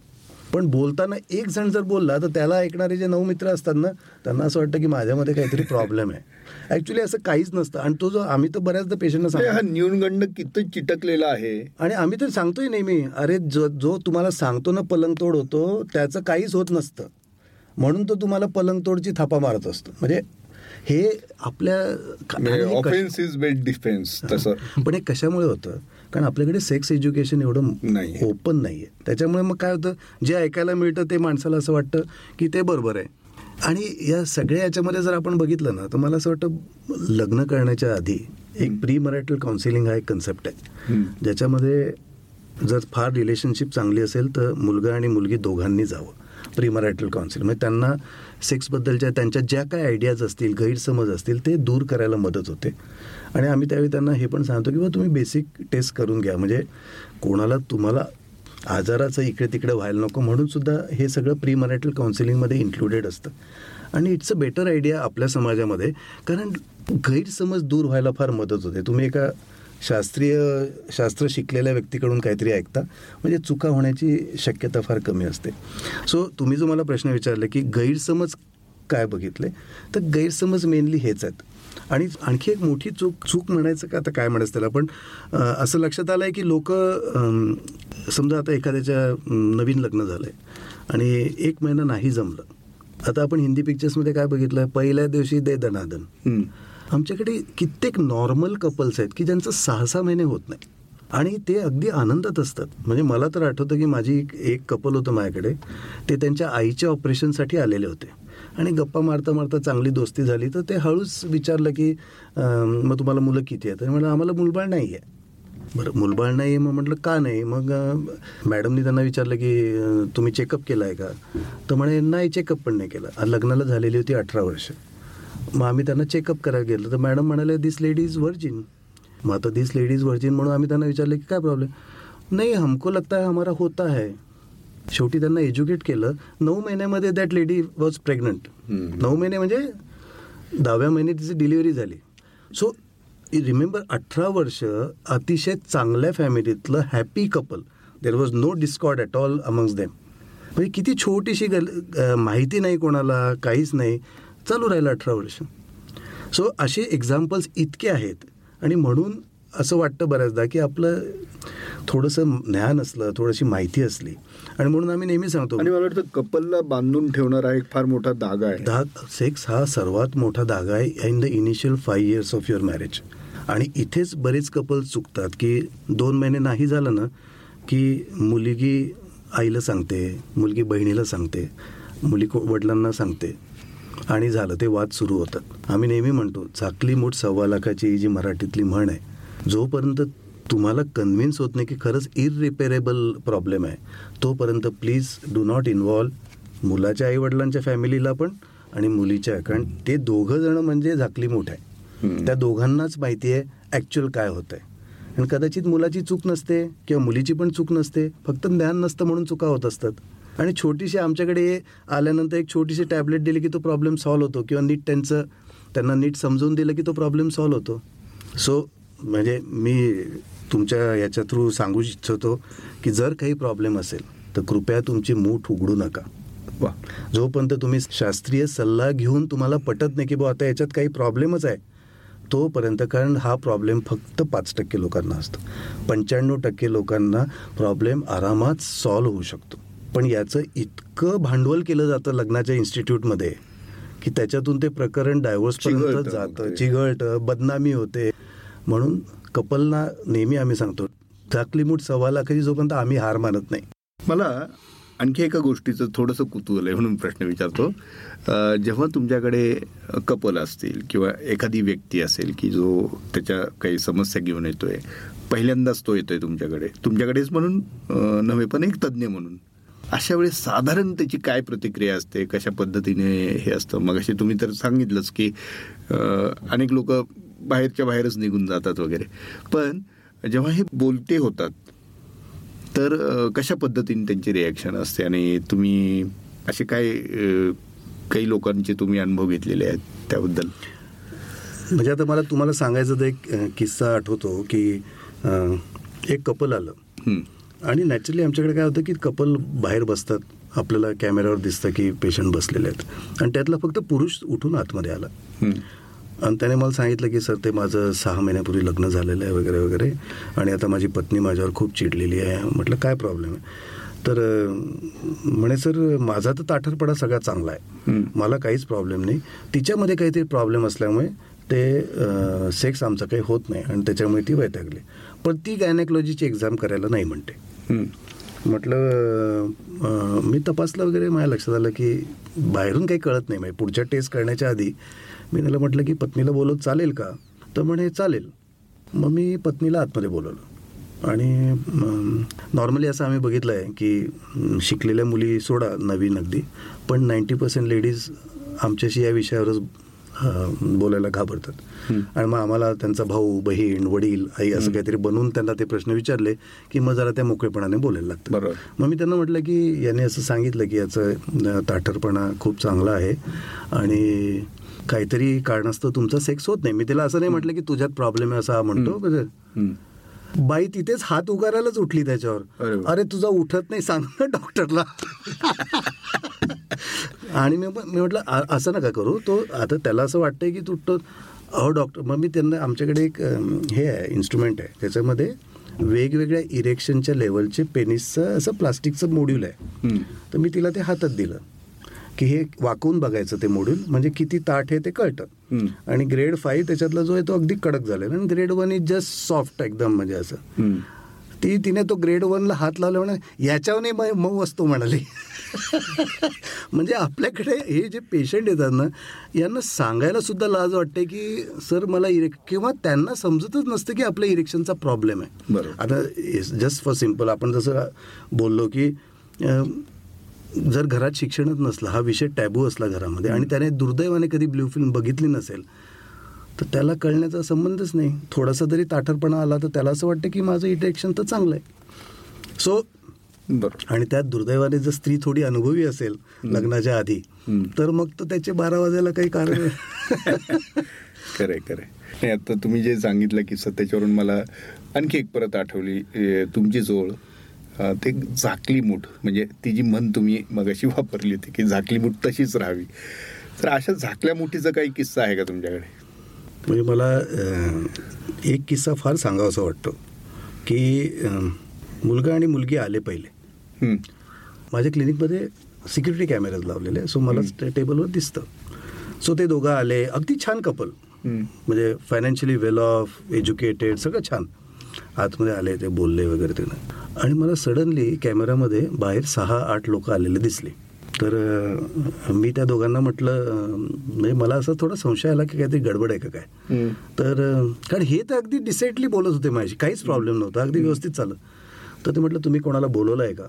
पण बोलताना एक जण जर बोलला तर त्याला ऐकणारे जे नऊ मित्र असतात ना त्यांना असं वाटतं की माझ्यामध्ये काहीतरी प्रॉब्लेम आहे. ॲक्च्युली असं काहीच नसतं. आणि तो जो आम्ही तर बऱ्याचदा पेशंटना म्हणजे हा सांगतो. न्यूनगंड किती चिटकलेला आहे. आणि आम्ही तर सांगतोय नेहमी अरे जो जो तुम्हाला सांगतो ना पलंगतोड होतो त्याचं काहीच होत नसतं. म्हणून तो तुम्हाला पलंगतोडची थापा मारत असतो. म्हणजे हे आपल्या ऑफेन्स इज बेट डिफेन्स तसं. [LAUGHS] पण हे कशामुळे होतं? कारण आपल्याकडे सेक्स एज्युकेशन एवढं नाहीये. ओपन नाही आहे त्याच्यामुळे मग काय होतं जे ऐकायला मिळतं ते माणसाला असं वाटतं की ते बरोबर आहे. आणि या सगळ्या याच्यामध्ये जर आपण बघितलं ना तर मला असं वाटतं लग्न करण्याच्या आधी एक प्री मॅरिटल काउन्सिलिंग हा एक कन्सेप्ट आहे. ज्याच्यामध्ये जर फार रिलेशनशिप चांगली असेल तर मुलगा आणि मुलगी दोघांनी जावं प्री मॅरिटल काउन्सिल म्हणजे त्यांना सेक्सबद्दलच्या त्यांच्या ज्या काय आयडियाज असतील गैरसमज असतील ते दूर करायला मदत होते. आणि आम्ही त्यावेळी त्यांना हे पण सांगतो की बा तुम्ही बेसिक टेस्ट करून घ्या. म्हणजे कोणाला तुम्हाला आजाराचं इकडे तिकडे व्हायला नको म्हणून सुद्धा हे सगळं प्री मराठल काउन्सिलिंगमध्ये इन्क्लुडेड असतं. आणि इट्स अ बेटर आयडिया आपल्या समाजामध्ये कारण गैरसमज दूर व्हायला फार मदत होते. तुम्ही एका शास्त्रीय शास्त्र शिकलेल्या व्यक्तीकडून काहीतरी ऐकता म्हणजे चुका होण्याची शक्यता फार कमी असते. सो तुम्ही जो मला प्रश्न विचारले की गैरसमज काय बघितले? तर गैरसमज मेनली हेच आहेत. आणि आणखी एक मोठी चूक चूक म्हणायचं का? आता काय म्हणायचं त्याला? पण असं लक्षात आलं आहे की लोक समजा आता एखाद्याच्या नवीन लग्न झालं आहे आणि एक महिना नाही जमलं. आता आपण हिंदी पिक्चर्समध्ये काय बघितलं? पहिल्या दिवशी दे दनादन. आमच्याकडे कित्येक नॉर्मल कपल्स आहेत की ज्यांचं सहा सहा महिने होत नाही. आणि ते अगदी आनंदात असतात. म्हणजे मला तर आठवतं की माझी एक कपल होतं माझ्याकडे. ते त्यांच्या आईच्या ऑपरेशनसाठी आलेले होते. आणि गप्पा मारता मारता चांगली दोस्ती झाली. तर ते हळूच विचारलं की मग तुम्हाला मुलं किती आहेत? तर म्हटलं आम्हाला मुलबाळ नाही आहे. बरं मुलबाळ नाही आहे? मग म्हटलं का नाही? मग मॅडमनी त्यांना विचारलं की तुम्ही चेकअप केला आहे का? तर म्हणे नाही चेकअप पण नाही केलं. लग्नाला झालेली होती अठरा वर्ष. मग आम्ही त्यांना चेकअप करायला गेलो. तर मॅडम म्हणाले दिस लेडीज व्हर्जिन मग आता दिस लेडीज व्हर्जिन म्हणून आम्ही त्यांना विचारलं की काय प्रॉब्लेम नाही हमको लगता है हमारा होता है. शेवटी त्यांना एज्युकेट केलं. नऊ महिन्यामध्ये दॅट लेडी वॉज प्रेग्नंट नऊ महिने म्हणजे दहाव्या महिने तिची डिलिव्हरी झाली. सो रिमेंबर अठरा वर्ष अतिशय चांगल्या फॅमिलीतलं happy couple there was no discord at all amongst them म्हणजे किती छोटीशी गल माहिती नाही कोणाला काहीच नाही. चालू राहिलं अठरा वर्ष. सो असे एक्झाम्पल्स इतके आहेत. आणि म्हणून असं वाटतं बऱ्याचदा की आपलं थोडंसं ज्ञान असलं थोडीशी माहिती असली आणि म्हणून आम्ही नेहमी सांगतो. आणि मला वाटतं कपलला बांधून ठेवणारा एक फार मोठा धागा आहे. धाग सेक्स हा सर्वात मोठा धागा आहे in the initial five years of your marriage आणि इथेच बरेच कपल चुकतात की दोन महिने नाही झालं ना की मुलगी आईला सांगते मुलगी बहिणीला सांगते मुली वडिलांना सांगते. आणि झालं ते वाद सुरू होतात. आम्ही नेहमी म्हणतो झाकली मूठ सव्वा लाखाची जी मराठीतली म्हण आहे जोपर्यंत तुम्हाला कन्व्हिन्स होत नाही की खरंच इररिपेरेबल प्रॉब्लेम आहे. तोपर्यंत प्लीज डू नॉट इन्व्हॉल्व मुलाच्या आईवडिलांच्या फॅमिलीला पण आणि मुलीच्या. कारण ते दोघं जण म्हणजे झाकली मूठ आहे. त्या दोघांनाच माहिती आहे ॲक्च्युअल काय होत आहे. आणि कदाचित मुलाची चूक नसते किंवा मुलीची पण चूक नसते. फक्त ज्ञान नसतं म्हणून चुका होत असतात. आणि छोटीशी आमच्याकडे आल्यानंतर एक छोटीशी टॅबलेट दिली की तो प्रॉब्लेम सॉल्व्ह होतो किंवा नीट त्यांचं त्यांना नीट समजून दिलं की तो प्रॉब्लेम सॉल्व्ह होतो. सो म्हणजे मी तुमच्या याच्या थ्रू सांगू इच्छितो की जर काही प्रॉब्लेम असेल तर कृपया तुमची मूठ उघडू नका. वा. जोपर्यंत तुम्ही शास्त्रीय सल्ला घेऊन तुम्हाला पटत नाही की बा आता याच्यात काही प्रॉब्लेमच आहे तोपर्यंत कारण हा प्रॉब्लेम फक्त पाच टक्के लोकांना असतो. पंच्याण्णव टक्के लोकांना प्रॉब्लेम आरामात सॉल्व्ह होऊ शकतो. पण याचं इतकं भांडवल केलं जातं लग्नाच्या इन्स्टिट्यूटमध्ये की त्याच्यातून ते प्रकरण डायव्हर्सपर्यंत जातं चिघळतं बदनामी होते. म्हणून कपलना नेहमी आम्ही सांगतो झाकली मूठ सव्वा लाखाची जोपर्यंत आम्ही हार मानत नाही. मला आणखी एका गोष्टीचं थोडंसं कुतूहल आहे म्हणून प्रश्न विचारतो. जेव्हा तुमच्याकडे कपल असतील किंवा एखादी व्यक्ती असेल की जो त्याच्या काही समस्या घेऊन येतोय पहिल्यांदाच तो येतोय तुमच्याकडे तुमच्याकडेच म्हणून नव्हे पण एक तज्ज्ञ म्हणून अशा वेळेस साधारण त्याची काय प्रतिक्रिया असते कशा पद्धतीने हे असतं? मग असे तुम्ही तर सांगितलंच की अनेक लोक बाहेरच्या बाहेरच निघून जातात वगैरे. पण जेव्हा हे बोलते होतात तर कशा पद्धतीने त्यांची रिॲक्शन असते? आणि तुम्ही असे काय काही लोकांचे तुम्ही अनुभव घेतलेले आहेत त्याबद्दल? म्हणजे आता मला तुम्हाला सांगायचं तर एक किस्सा आठवतो की एक कपल आलं. आणि नॅचरली आमच्याकडे काय होतं की कपल बाहेर बसतात. आपल्याला कॅमेऱ्यावर दिसतं की पेशंट बसलेले आहेत. आणि त्यातला फक्त पुरुष उठून आतमध्ये आला. आणि त्याने मला सांगितलं की सर ते माझं सहा महिन्यापूर्वी लग्न झालेलं आहे वगैरे वगैरे. आणि आता माझी पत्नी माझ्यावर खूप चिडलेली आहे. म्हटलं काय प्रॉब्लेम आहे? तर म्हणे सर माझा तर ताठरपडा सगळ्यात चांगला आहे. मला काहीच प्रॉब्लेम नाही. तिच्यामध्ये काहीतरी प्रॉब्लेम असल्यामुळे ते सेक्स आमचं काही होत नाही आणि त्याच्यामुळे ती वैतागली. पण ती गायनेकॉलॉजीची एक्झाम करायला नाही म्हणते. म्हटलं मी तपासलं वगैरे. माझ्या लक्षात आलं की बाहेरून काही कळत नाही. म्हणजे पुढच्या टेस्ट करण्याच्या आधी मी त्याला म्हटलं की पत्नीला बोलत चालेल का? तर म्हणे चालेल. मग मी पत्नीला आतमध्ये बोलवलं. आणि नॉर्मली असं आम्ही बघितलं आहे की शिकलेल्या मुली सोडा नवीन अगदी पण नाईंटी पर्सेंट लेडीज आमच्याशी या विषयावरच बोलायला घाबरतात. आणि मग आम्हाला त्यांचा भाऊ बहीण वडील आई असं काहीतरी बनवून त्यांना ते प्रश्न विचारले की मग जरा त्या मोकळेपणाने बोलायला लागतं. मग मी त्यांना म्हटलं की याने असं सांगितलं की याचं ताठरपणा खूप चांगला आहे आणि काहीतरी कारणास्तव तुमचा सेक्स होत नाही. मी तिला असं नाही म्हटलं की तुझ्यात प्रॉब्लेम आहे असा म्हणतो. बाई तिथेच हात उगारायलाच उठली त्याच्यावर. अरे तुझा उठत नाही सांग ना डॉक्टरला. आणि मी मी म्हटलं असं नका करू. तो आता त्याला असं वाटतंय की तू अहो डॉक्टर मग मी त्यांना आमच्याकडे एक हे आहे इन्स्ट्रुमेंट आहे. त्याच्यामध्ये वेगवेगळ्या इरेक्शनच्या लेवलचे पेनिसचं असं प्लास्टिकचं मॉड्यूल आहे. तर मी तिला ते हातात दिलं. की हे वाकवून बघायचं ते मॉड्यूल म्हणजे किती ताठ आहे ते कळतं. आणि ग्रेड फाईव्ह त्याच्यातला जो आहे तो अगदी कडक झालेला आणि grade one is just soft एकदम म्हणजे असं. ती तिने तो ग्रेड वनला हात लावला म्हणा याच्यावरही मऊ असतो म्हणाली [LAUGHS] म्हणजे आपल्याकडे हे जे पेशंट येतात ना यांना सांगायला सुद्धा लाज वाटते की सर मला इरेक किंवा त्यांना समजतच नसतं की आपल्या इरेक्शनचा प्रॉब्लेम आहे बरोबर. आता जस्ट फॉर सिंपल आपण जसं बोललो की जर घरात शिक्षणच नसलं हा विषय टॅबू असला घरामध्ये आणि त्याने दुर्दैवाने कधी ब्ल्यू फिल्म बघितली नसेल तर त्याला कळण्याचा संबंधच नाही. थोडासा जरी ताठरपणा आला तर त्याला असं वाटतं की माझं इटेक्शन तर चांगलं आहे. सो आणि त्यात दुर्दैवाने जर स्त्री थोडी अनुभवी असेल लग्नाच्या आधी. तर मग तर त्याचे बारा वाजायला काही कारण खरंय [LAUGHS] खरंय नाही आता तुम्ही जे सांगितलं किस्सा त्याच्यावरून मला आणखी एक परत आठवली तुमची जोड. अ, ते झाकली मूठ म्हणजे ती जी म्हण तुम्ही मगाशी वापरली होती की झाकली मूठ तशीच राहावी. तर अशा झाकल्या मुठीचा काही किस्सा आहे का तुमच्याकडे? म्हणजे मला एक किस्सा फार सांगावासा वाटतो की मुलगा आणि मुलगी आले पहिले. माझ्या क्लिनिकमध्ये सिक्युरिटी कॅमेराज लावलेले सो मला त्या टेबलवर दिसतं. सो ते दोघं आले अगदी छान कपल. म्हणजे फायनान्शियली वेल ऑफ एज्युकेटेड सगळं छान. आतमध्ये आले ते बोलले वगैरे ते आणि मला सडनली कॅमेरामध्ये बाहेर सहा आठ लोक आलेले दिसले. तर मी त्या दोघांना म्हटलं म्हणजे मला असं थोडा संशय आला की काहीतरी गडबड आहे का काय. तर कारण हे तर अगदी डिसेंटली बोलत होते माझ्याशी. काहीच प्रॉब्लेम नव्हता. अगदी व्यवस्थित चाललं. तर ते म्हटलं तुम्ही कोणाला बोलवलं आहे का?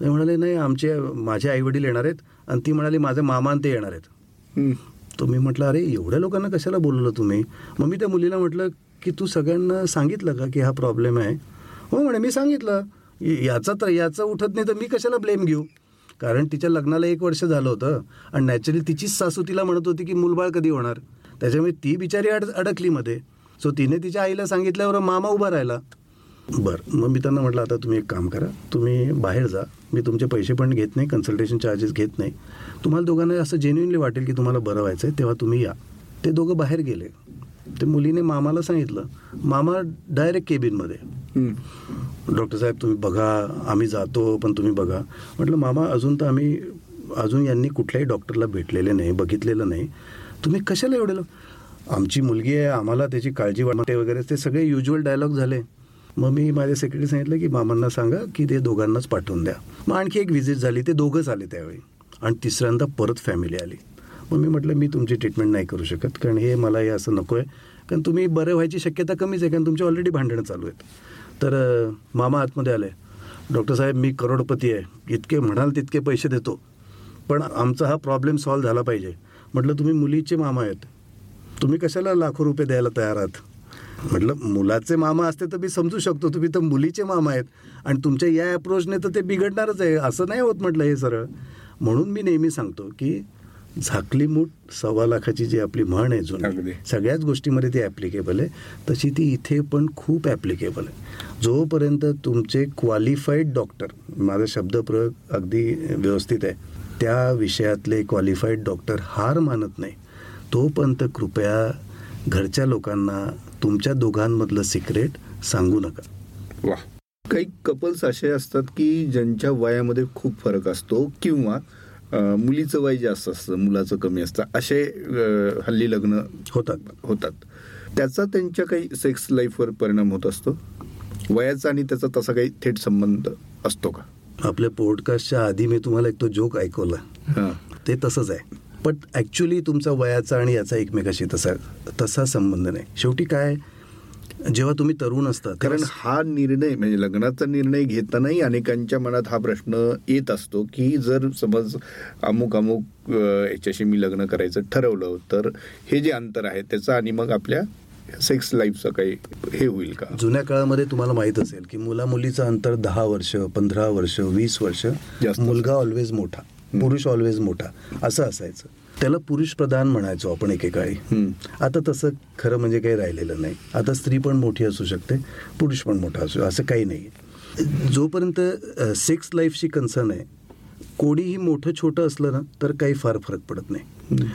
ते म्हणाले नाही आमचे माझे आईवडील येणार आहेत आणि ती म्हणाली माझे मामा आणि ते येणार आहेत. तर मी म्हटलं अरे एवढ्या लोकांना कशाला बोलवलं तुम्ही? मग मी त्या मुलीला म्हटलं की तू सगळ्यांना सांगितलं का की हा प्रॉब्लेम आहे? हो म्हणे मी सांगितलं. याचा तर याचं उठत नाही तर मी कशाला ब्लेम घेऊ? कारण तिच्या लग्नाला एक वर्ष झालं होतं आणि नॅचरली तिचीच सासू तिला म्हणत होती की मुलबाळ कधी होणार? त्याच्यामुळे ती बिचारी अड अडकली मध्ये. सो तिने तिच्या आईला सांगितल्यावर मामा उभा राहिला. बरं मग मी त्यांना म्हटलं आता तुम्ही एक काम करा. तुम्ही बाहेर जा. मी तुमचे पैसे पण घेत नाही कन्सल्टेशन चार्जेस घेत नाही. तुम्हाला दोघांना असं जेन्युनली वाटेल की तुम्हाला बरं व्हायचं आहे तेव्हा तुम्ही या. ते दोघं बाहेर गेले. ते मुलीने मामाला सांगितलं. मामा डायरेक्ट केबिनमध्ये. डॉक्टर साहेब तुम्ही बघा आम्ही जातो पण तुम्ही बघा. म्हटलं मामा अजून तर आम्ही अजून यांनी कुठल्याही डॉक्टरला भेटलेले नाही बघितलेलं नाही. तुम्ही कशाला एवढे आमची मुलगी आहे आम्हाला त्याची काळजी वाटते वगैरे ते सगळे युजल डायलॉग झाले. मग मी माझ्या सेक्रेटरी सांगितलं की मामांना सांगा की ते दोघांनाच पाठवून द्या. मग आणखी एक व्हिजिट झाली ते दोघंच आले त्यावेळी. आणि तिसऱ्यांदा परत फॅमिली आली. मग मी म्हटलं मी तुमची ट्रीटमेंट नाही करू शकत कारण हे मला हे असं नको आहे कारण तुम्ही बरे व्हायची शक्यता कमीच आहे कारण तुमची ऑलरेडी भांडणं चालू आहेत. तर मामा आतमध्ये आले. डॉक्टर साहेब मी करोडपती आहे. इतके म्हणाल तितके पैसे देतो. पण आमचा हा प्रॉब्लेम सॉल्व्ह झाला पाहिजे. म्हटलं तुम्ही मुलीचे मामा आहेत. तुम्ही कशाला लाखो रुपये द्यायला तयार आहात? म्हटलं मुलाचे मामा असते तर मी समजू शकतो. तुम्ही तर मुलीचे मामा आहेत. आणि तुमच्या या अप्रोचने तर ते बिघडणारच आहे. असं नाही होत म्हटलं हे सरळ. म्हणून मी नेहमी सांगतो की झाकली मूठ सव्वा लाखाची जी आपली म्हण आहे अगदी. जुनी सगळ्याच गोष्टीमध्ये ती ॲप्लिकेबल आहे. तशी ती इथे पण खूप ॲप्लिकेबल आहे. जोपर्यंत तुमचे क्वालिफाईड डॉक्टर माझा शब्दप्रयोग अगदी व्यवस्थित आहे त्या विषयातले क्वालिफाईड डॉक्टर हार मानत नाही तोपर्यंत कृपया घरच्या लोकांना तुमच्या दोघांमधलं सिक्रेट सांगू नका. वा काही कपल्स असे असतात की ज्यांच्या वयामध्ये खूप फरक असतो किंवा मुलीचं वय जास्त असतं मुलाचं कमी असतं असे हल्ली लग्न होतात. होतात. त्याचा त्यांच्या काही सेक्स लाईफवर परिणाम होत असतो. वयाचा आणि त्याचा तसा काही थेट संबंध असतो का? आपल्या पॉडकास्टच्या आधी मी तुम्हाला एक तो जोक ऐकवला. हां. ते तसंच आहे. पण ॲक्च्युली तुमचा वयाचा आणि याचा एकमेकाशी तसा तसा संबंध नाही. शेवटी काय? जेव्हा तुम्ही तरुण असता कारण हा निर्णय म्हणजे लग्नाचा निर्णय घेतानाही अनेकांच्या मनात हा प्रश्न येत असतो की जर समज अमुक अमुक याच्याशी मी लग्न करायचं ठरवलं तर हे जे अंतर आहे त्याचं आणि मग आपल्या सेक्स लाईफचं काही हे होईल का? जुन्या काळामध्ये तुम्हाला माहीत असेल की मुला मुलीचं अंतर दहा वर्ष पंधरा वर्ष वीस वर्ष मुलगा ऑलवेज मोठा पुरुष ऑलवेज मोठा असं असायचं. त्याला पुरुष प्रधान म्हणायचो आपण एकेकाळी. आता तसं खरं म्हणजे काही राहिलेलं नाही. आता स्त्री पण मोठी असू शकते पुरुष पण मोठा असू असं काही नाही जोपर्यंत सेक्स लाईफची कन्सर्न आहे कोणीही मोठं छोटं असलं ना तर काही फार फरक पडत नाही.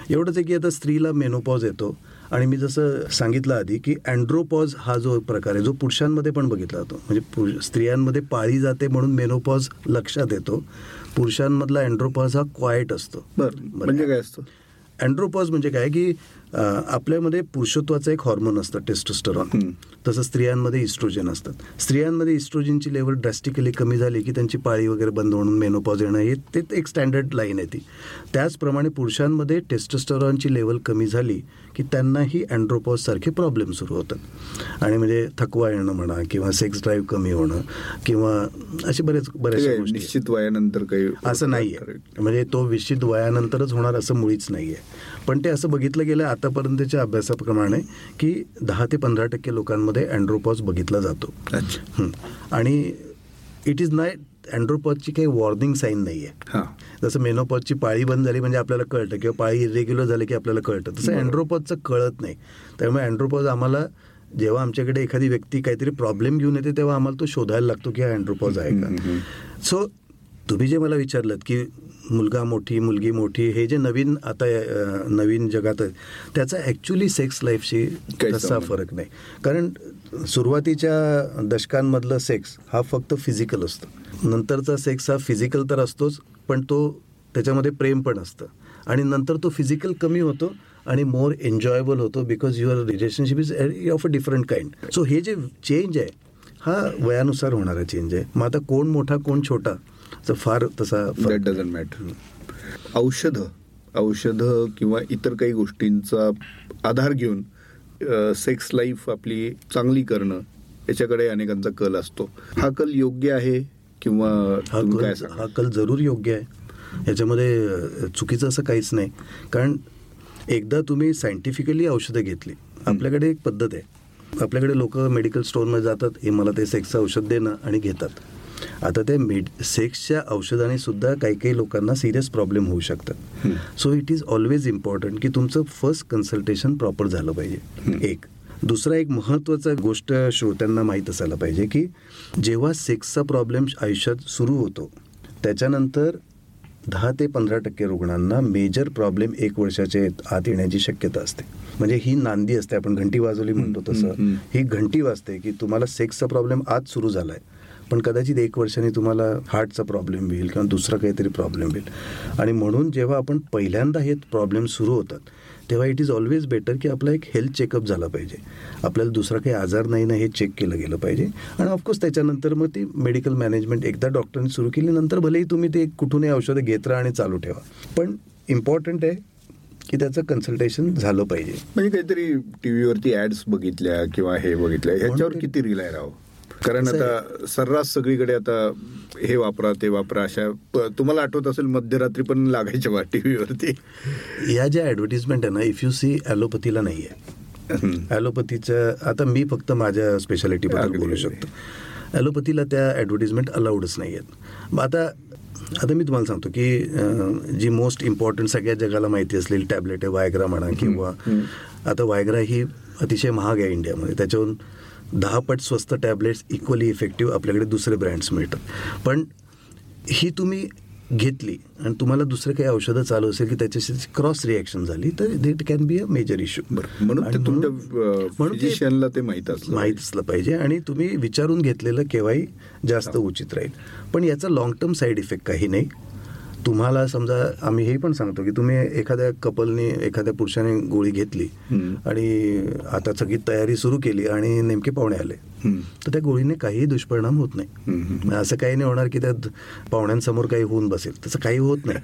एवढंच आहे की आता स्त्रीला मेनोपॉज येतो आणि मी जसं सांगितलं आधी की अँड्रोपॉज हा जो प्रकार आहे जो पुरुषांमध्ये पण बघितला जातो. म्हणजे स्त्रियांमध्ये पाळी जाते म्हणून मेनोपॉज लक्षात येतो. पुरुषांमधला अँड्रोपॉज हा क्वाईट असतो. म्हणजे काय असतं? अँड्रोपॉज म्हणजे काय की आपल्यामध्ये पुरुषत्वाचं एक हॉर्मोन असतं टेस्टोस्टरॉन तसं स्त्रियांमध्ये इस्ट्रोजन असतात. स्त्रियांमध्ये इस्ट्रोजनची लेवल ड्रॅस्टिकली कमी झाली की त्यांची पाळी वगैरे बंद होऊन मेनोपॉज येणं हे ते एक स्टँडर्ड लाईन आहे ती. त्याचप्रमाणे पुरुषांमध्ये टेस्टोस्टरॉनची लेवल कमी झाली की त्यांनाही अँड्रोपॉज सारखे प्रॉब्लेम सुरू होतात. आणि म्हणजे थकवा येणं म्हणा किंवा सेक्स ड्राईव्ह कमी होणं किंवा असे बरेच बरेच गोष्टी निश्चित वयानंतर काही असं नाही आहे म्हणजे तो निश्चित वयानंतरच होणार असं मुळीच नाही आहे पण ते असं बघितलं गेलं आतापर्यंतच्या अभ्यासाप्रमाणे की दहा ते पंधरा टक्के लोकांमध्ये अँड्रोपॉज बघितला जातो. आणि इट इज नाय अँड्रोपॉजची काही वॉर्निंग साईन नाही आहे जसं मेनोपॉजची पाळी बंद झाली म्हणजे आपल्याला कळतं किंवा पाळी इरेग्युलर झाली की आपल्याला कळतं. तसं अँड्रोपॉजचं कळत नाही. त्यामुळे अँड्रोपॉज आम्हाला जेव्हा आमच्याकडे एखादी व्यक्ती काहीतरी प्रॉब्लेम घेऊन येते तेव्हा आम्हाला तो शोधायला लागतो की हा अँड्रोपॉज आहे का. सो तुम्ही जे मला विचारलं की मुलगा मोठी मुलगी मोठी हे जे नवीन आता नवीन जगात आहे त्याचा ॲक्च्युली सेक्स लाईफशी तसा फरक नाही. कारण सुरुवातीच्या दशकांमधलं सेक्स हा फक्त फिजिकल असतो. नंतरचा सेक्स हा फिजिकल तर असतोच पण तो त्याच्यामध्ये प्रेम पण असतं. आणि नंतर तो फिजिकल कमी होतो आणि मोर एन्जॉयबल होतो because your relationship is of a different kind so हे जे चेंज आहे हा वयानुसार होणारा चेंज आहे. मग आता कोण मोठा कोण छोटा फार तसा दॅट डझंट मॅटर औषधं औषधं किंवा इतर काही गोष्टींचा आधार घेऊन सेक्स लाईफ आपली चांगली करणं याच्याकडे अनेकांचा कल असतो. हा कल योग्य आहे किंवा हा कल हा कल जरूर योग्य आहे. याच्यामध्ये चुकीचं असं काहीच नाही. कारण एकदा तुम्ही सायंटिफिकली औषधं घेतली आपल्याकडे एक पद्धत आहे. आपल्याकडे लोक मेडिकल स्टोअरमध्ये जातात हे मला ते सेक्सचं औषध देणं आणि घेतात. आता त्या मेड सेक्सच्या औषधाने सुद्धा काही काही लोकांना सिरियस प्रॉब्लेम होऊ शकतात. So it is always important की तुमचं फर्स्ट कन्सल्टेशन प्रॉपर झालं पाहिजे. एक. दुसरा एक महत्त्वाचा गोष्ट श्रोत्यांना माहीत असायला पाहिजे की जेव्हा सेक्सचा प्रॉब्लेम आयुष्यात सुरू होतो त्याच्यानंतर दहा ते पंधरा टक्के रुग्णांना मेजर प्रॉब्लेम एक वर्षाचे आत येण्याची शक्यता असते. म्हणजे ही नांदी असते आपण घंटी वाजवली म्हणतो तसं. ही घंटी वाजते की तुम्हाला सेक्सचा प्रॉब्लेम आज सुरू झालाय. पण कदाचित एक वर्षाने तुम्हाला हार्टचा प्रॉब्लेम होईल किंवा दुसरा काहीतरी प्रॉब्लेम होईल. आणि म्हणून जेव्हा आपण पहिल्यांदा हे प्रॉब्लेम सुरू होतात तेव्हा इट इज ऑलवेज बेटर की आपला एक हेल्थ चेकअप झाला पाहिजे. आपल्याला दुसरा काही आजार नाही ना हे चेक केलं गेलं पाहिजे. आणि ऑफकोर्स त्याच्यानंतर मग ती मेडिकल मॅनेजमेंट एकदा डॉक्टरांनी सुरू केली नंतर भलेही तुम्ही ते कुठूनही औषधं घेत राहा आणि चालू ठेवा. पण इम्पॉर्टंट आहे की त्याचं कन्सल्टेशन झालं पाहिजे. म्हणजे काहीतरी टीव्हीवरती ऍड्स बघितल्या किंवा हे बघितल्या ह्याच्यावर किती रिलाय राहावं? कारण आता सर्रास सगळीकडे आता हे वापरा ते वापरा अशा तुम्हाला आठवत असेल मध्यरात्री पण लागायच्या बा टीव्हीवरती. या ज्या ऍडव्हर्टिजमेंट आहे ना इफ यू सी ॲलोपॅथीला नाही आहे ॲलोपॅथीचं आता मी फक्त माझ्या स्पेशालिटीबद्दल बोलू शकतो. ॲलोपॅथीला त्या ॲडव्हर्टिजमेंट अलाउडच नाही आहेत मग आता आता मी तुम्हाला सांगतो की जी मोस्ट इम्पॉर्टंट सगळ्या जगाला माहिती असलेली टॅबलेट आहे वायग्रा म्हणा किंवा आता वायग्रा ही अतिशय महाग आहे इंडियामध्ये. त्याच्याहून दहा पट स्वस्त टॅबलेट्स इक्वली इफेक्टिव्ह आपल्याकडे दुसरे ब्रँड्स मिळतात. पण ही तुम्ही घेतली आणि तुम्हाला दुसरे काही औषधं चालू असेल की त्याच्याशी क्रॉस रिॲक्शन झाली तर it can be a major issue म्हणून ते माहीत माहीत असलं पाहिजे आणि तुम्ही विचारून घेतलेलं केव्हाही जास्त उचित राहील. पण याचा लॉंग टर्म साईड इफेक्ट काही नाही. तुम्हाला समजा आम्ही हे पण सांगतो की तुम्ही एखाद्या कपलने एखाद्या पुरुषाने गोळी घेतली आणि आता सगळी तयारी सुरू केली आणि नेमके पाहुणे आले तर त्या गोळीने काहीही दुष्परिणाम होत नाही. असं काही नाही होणार की त्या पाहुण्यांसमोर काही होऊन बसेल. तसं काही होत नाही.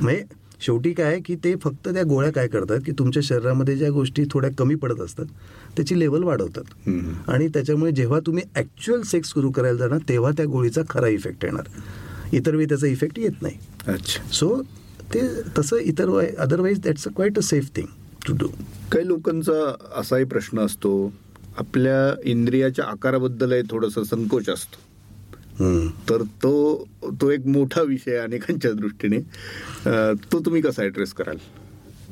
म्हणजे शेवटी काय की ते फक्त त्या गोळ्या काय करतात की तुमच्या शरीरामध्ये ज्या गोष्टी थोड्या कमी पडत असतात त्याची लेवल वाढवतात. आणि त्याच्यामुळे जेव्हा तुम्ही ॲक्च्युअल सेक्स सुरू करायला जाणार तेव्हा त्या गोळीचा खरा इफेक्ट येणार. इतर वेळी त्याचा इफेक्ट येत नाही. अच्छा. सो ते तसं इतर otherwise that's a quite a safe thing to do काही लोकांचा असाही प्रश्न असतो आपल्या इंद्रियाच्या आकाराबद्दल थोडंसं संकोच असतो. तर तो तो एक मोठा विषय अनेकांच्या दृष्टीने. तो तुम्ही कसा ॲड्रेस कराल?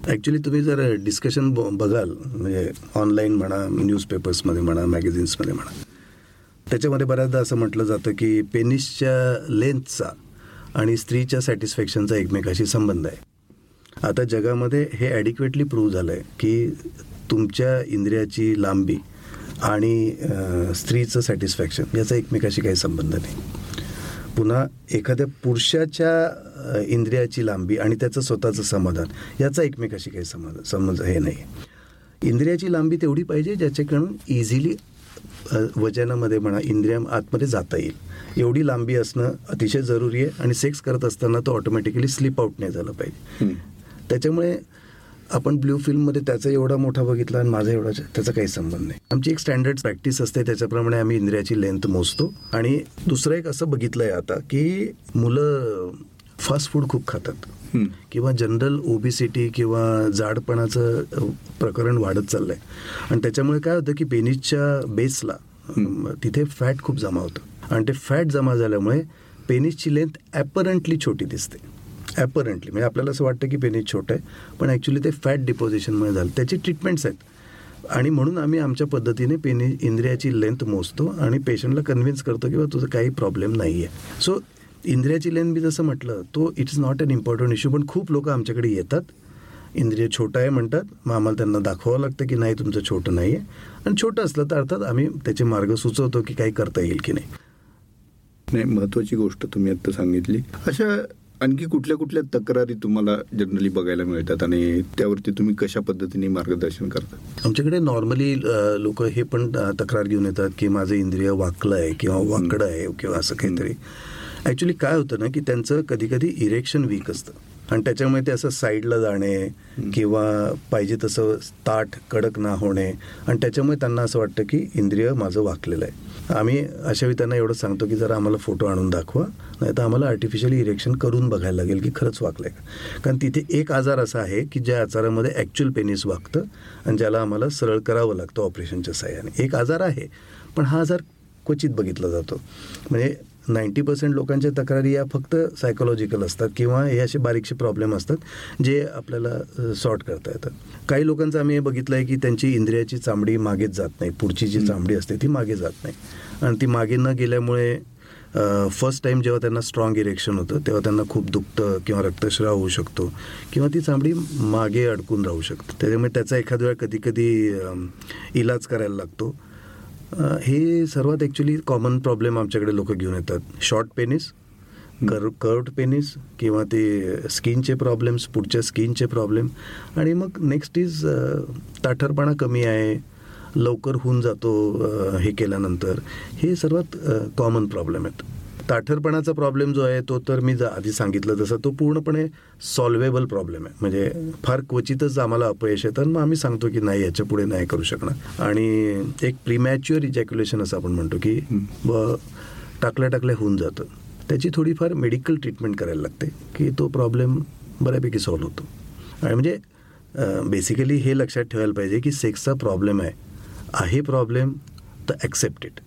ॲक्च्युली तुम्ही जर डिस्कशन बघाल म्हणजे ऑनलाईन म्हणा न्यूजपेपर्समध्ये म्हणा मॅगझिन्समध्ये म्हणा त्याच्यामध्ये बऱ्याचदा असं म्हटलं जातं की पेनिसच्या लेंथचा आणि स्त्रीच्या सॅटिस्फॅक्शनचा एकमेकाशी संबंध आहे. आता जगामध्ये हे ॲडिक्वेटली प्रूव्ह झालं आहे की तुमच्या इंद्रियाची लांबी आणि स्त्रीचं सॅटिस्फॅक्शन याचा एकमेकाशी काही संबंध नाही. पुन्हा एखाद्या पुरुषाच्या इंद्रियाची लांबी आणि त्याचं स्वतःचं समाधान याचा एकमेकाशी काही समाधान समज हे नाही. इंद्रियाची लांबी तेवढी पाहिजे ज्याच्याकडून इझिली वजनामध्ये म्हणा इंद्रिया आतमध्ये जाता येईल एवढी लांबी असणं अतिशय जरुरी आहे आणि सेक्स करत असताना तो ऑटोमॅटिकली स्लिप आउट नाही झालं पाहिजे. त्याच्यामुळे आपण ब्ल्यू फिल्ममध्ये त्याचा एवढा मोठा बघितला आणि माझा एवढा त्याचा काही संबंध नाही आमची एक स्टँडर्ड प्रॅक्टिस असते त्याच्याप्रमाणे आम्ही इंद्रियाची लेंथ मोजतो आणि दुसरं एक असं बघितलं आहे आता की मुलं फास्ट फूड खूप खातात. किंवा जनरल ओबिसिटी किंवा जाडपणाचं प्रकरण वाढत चाललंय. आणि त्याच्यामुळे काय होतं की पेनिसच्या बेसला तिथे फॅट खूप जमा होतं. आणि ते फॅट जमा झाल्यामुळे पेनिसची लेंथ ॲपरंटली छोटी दिसते. ॲपरंटली. म्हणजे आपल्याला असं वाटतं की पेनिस छोटं आहे पण ॲक्च्युली ते फॅट डिपॉझिशनमुळे झालं. त्याची ट्रीटमेंट्स आहेत. आणि म्हणून आम्ही आमच्या पद्धतीने पेनी इंद्रियाची लेंथ मोजतो आणि पेशंटला कन्व्हिन्स करतो की बा तुझं काही प्रॉब्लेम नाही आहे सो इंद्रियाची लेंथ मी जसं म्हटलं तो it's not an important issue पण खूप लोक आमच्याकडे येतात. इंद्रिय छोटं आहे म्हणतात. मग आम्हाला त्यांना दाखवावं लागतं की नाही तुमचं छोटं नाही आहे आणि छोटं असलं तर अर्थात आम्ही त्याचे मार्ग सुचवतो की काही करता येईल की नाही. नाही महत्वाची गोष्ट तुम्ही आता सांगितली. अशा आणखी कुठल्या कुठल्या तक्रारी तुम्हाला जनरली बघायला मिळतात? आणि त्यावरती तुम्ही कशा पद्धतीने मार्गदर्शन करता? आमच्याकडे नॉर्मली लोक हे पण तक्रार घेऊन येतात की माझं इंद्रिय वाकलं आहे किंवा वाकडं आहे किंवा असं काहीतरी. ॲक्च्युली काय होतं ना की त्यांचं कधी कधी इरेक्शन वीक असतं. आणि त्याच्यामुळे ते असं साईडला जाणे किंवा पाहिजे तसं ताठ कडक ना होणे. आणि त्याच्यामुळे त्यांना असं वाटतं की इंद्रिय माझं वाकलेलं आहे. आम्ही अशा वेळी त्यांना एवढं सांगतो की जरा आम्हाला फोटो आणून दाखवा. नाही तर आम्हाला आर्टिफिशियली इरेक्शन करून बघायला लागेल की खरंच वाकलं आहे का? कारण तिथे एक आजार असा आहे की ज्या आजारामध्ये ॲक्च्युअल पेनिस वागतं आणि ज्याला आम्हाला सरळ करावं लागतं ऑपरेशनच्या सहाय्याने एक आजार आहे पण हा आजार क्वचित बघितला जातो. म्हणजे नाईंटी पर्सेंट लोकांच्या तक्रारी या फक्त सायकोलॉजिकल असतात किंवा हे असे बारीकसे प्रॉब्लेम असतात जे आपल्याला सॉर्ट करता येतात. काही लोकांचं आम्ही हे बघितलं आहे की त्यांची इंद्रियाची चामडी मागेच जात नाही. पुढची जी चामडी असते ती मागे जात नाही. आणि ती मागे न गेल्यामुळे फर्स्ट टाईम जेव्हा त्यांना स्ट्रॉंग इरेक्शन होतं तेव्हा त्यांना खूप दुखतं किंवा रक्तस्राव होऊ शकतो किंवा ती चामडी मागे अडकून राहू शकते. त्याच्यामुळे त्याचा एखाद्या वेळा कधी कधी इलाज करायला लागतो. हे सर्वात ॲक्च्युली कॉमन प्रॉब्लेम आमच्याकडे लोक घेऊन येतात. शॉर्ट पेनिस कर कर्वड पेनिस किंवा ते स्किनचे प्रॉब्लेम्स पुढच्या स्किनचे प्रॉब्लेम आणि मग नेक्स्ट इज ताठरपणा कमी आहे लवकर होऊन जातो हे केल्यानंतर. हे सर्वात कॉमन प्रॉब्लेम आहेत. ताठरपणाचा प्रॉब्लेम जो आहे तो तर मी जा- आधी सांगितलं तसं तो पूर्णपणे सॉल्वेबल प्रॉब्लेम आहे. म्हणजे फार क्वचितच आम्हाला अपयश येतं आणि मग आम्ही सांगतो की नाही याच्यापुढे नाही करू शकणार. आणि एक प्रिमॅच्युअर इजॅक्युलेशन असं आपण म्हणतो की टाकल्या टाकल्या होऊन जातं. त्याची थोडीफार मेडिकल ट्रीटमेंट करायला लागते की तो प्रॉब्लेम बऱ्यापैकी सॉल्व्ह होतो. आणि म्हणजे बेसिकली हे लक्षात ठेवायला पाहिजे की सेक्सचा प्रॉब्लेम आहे. आहे प्रॉब्लेम तर ॲक्सेप्ट इट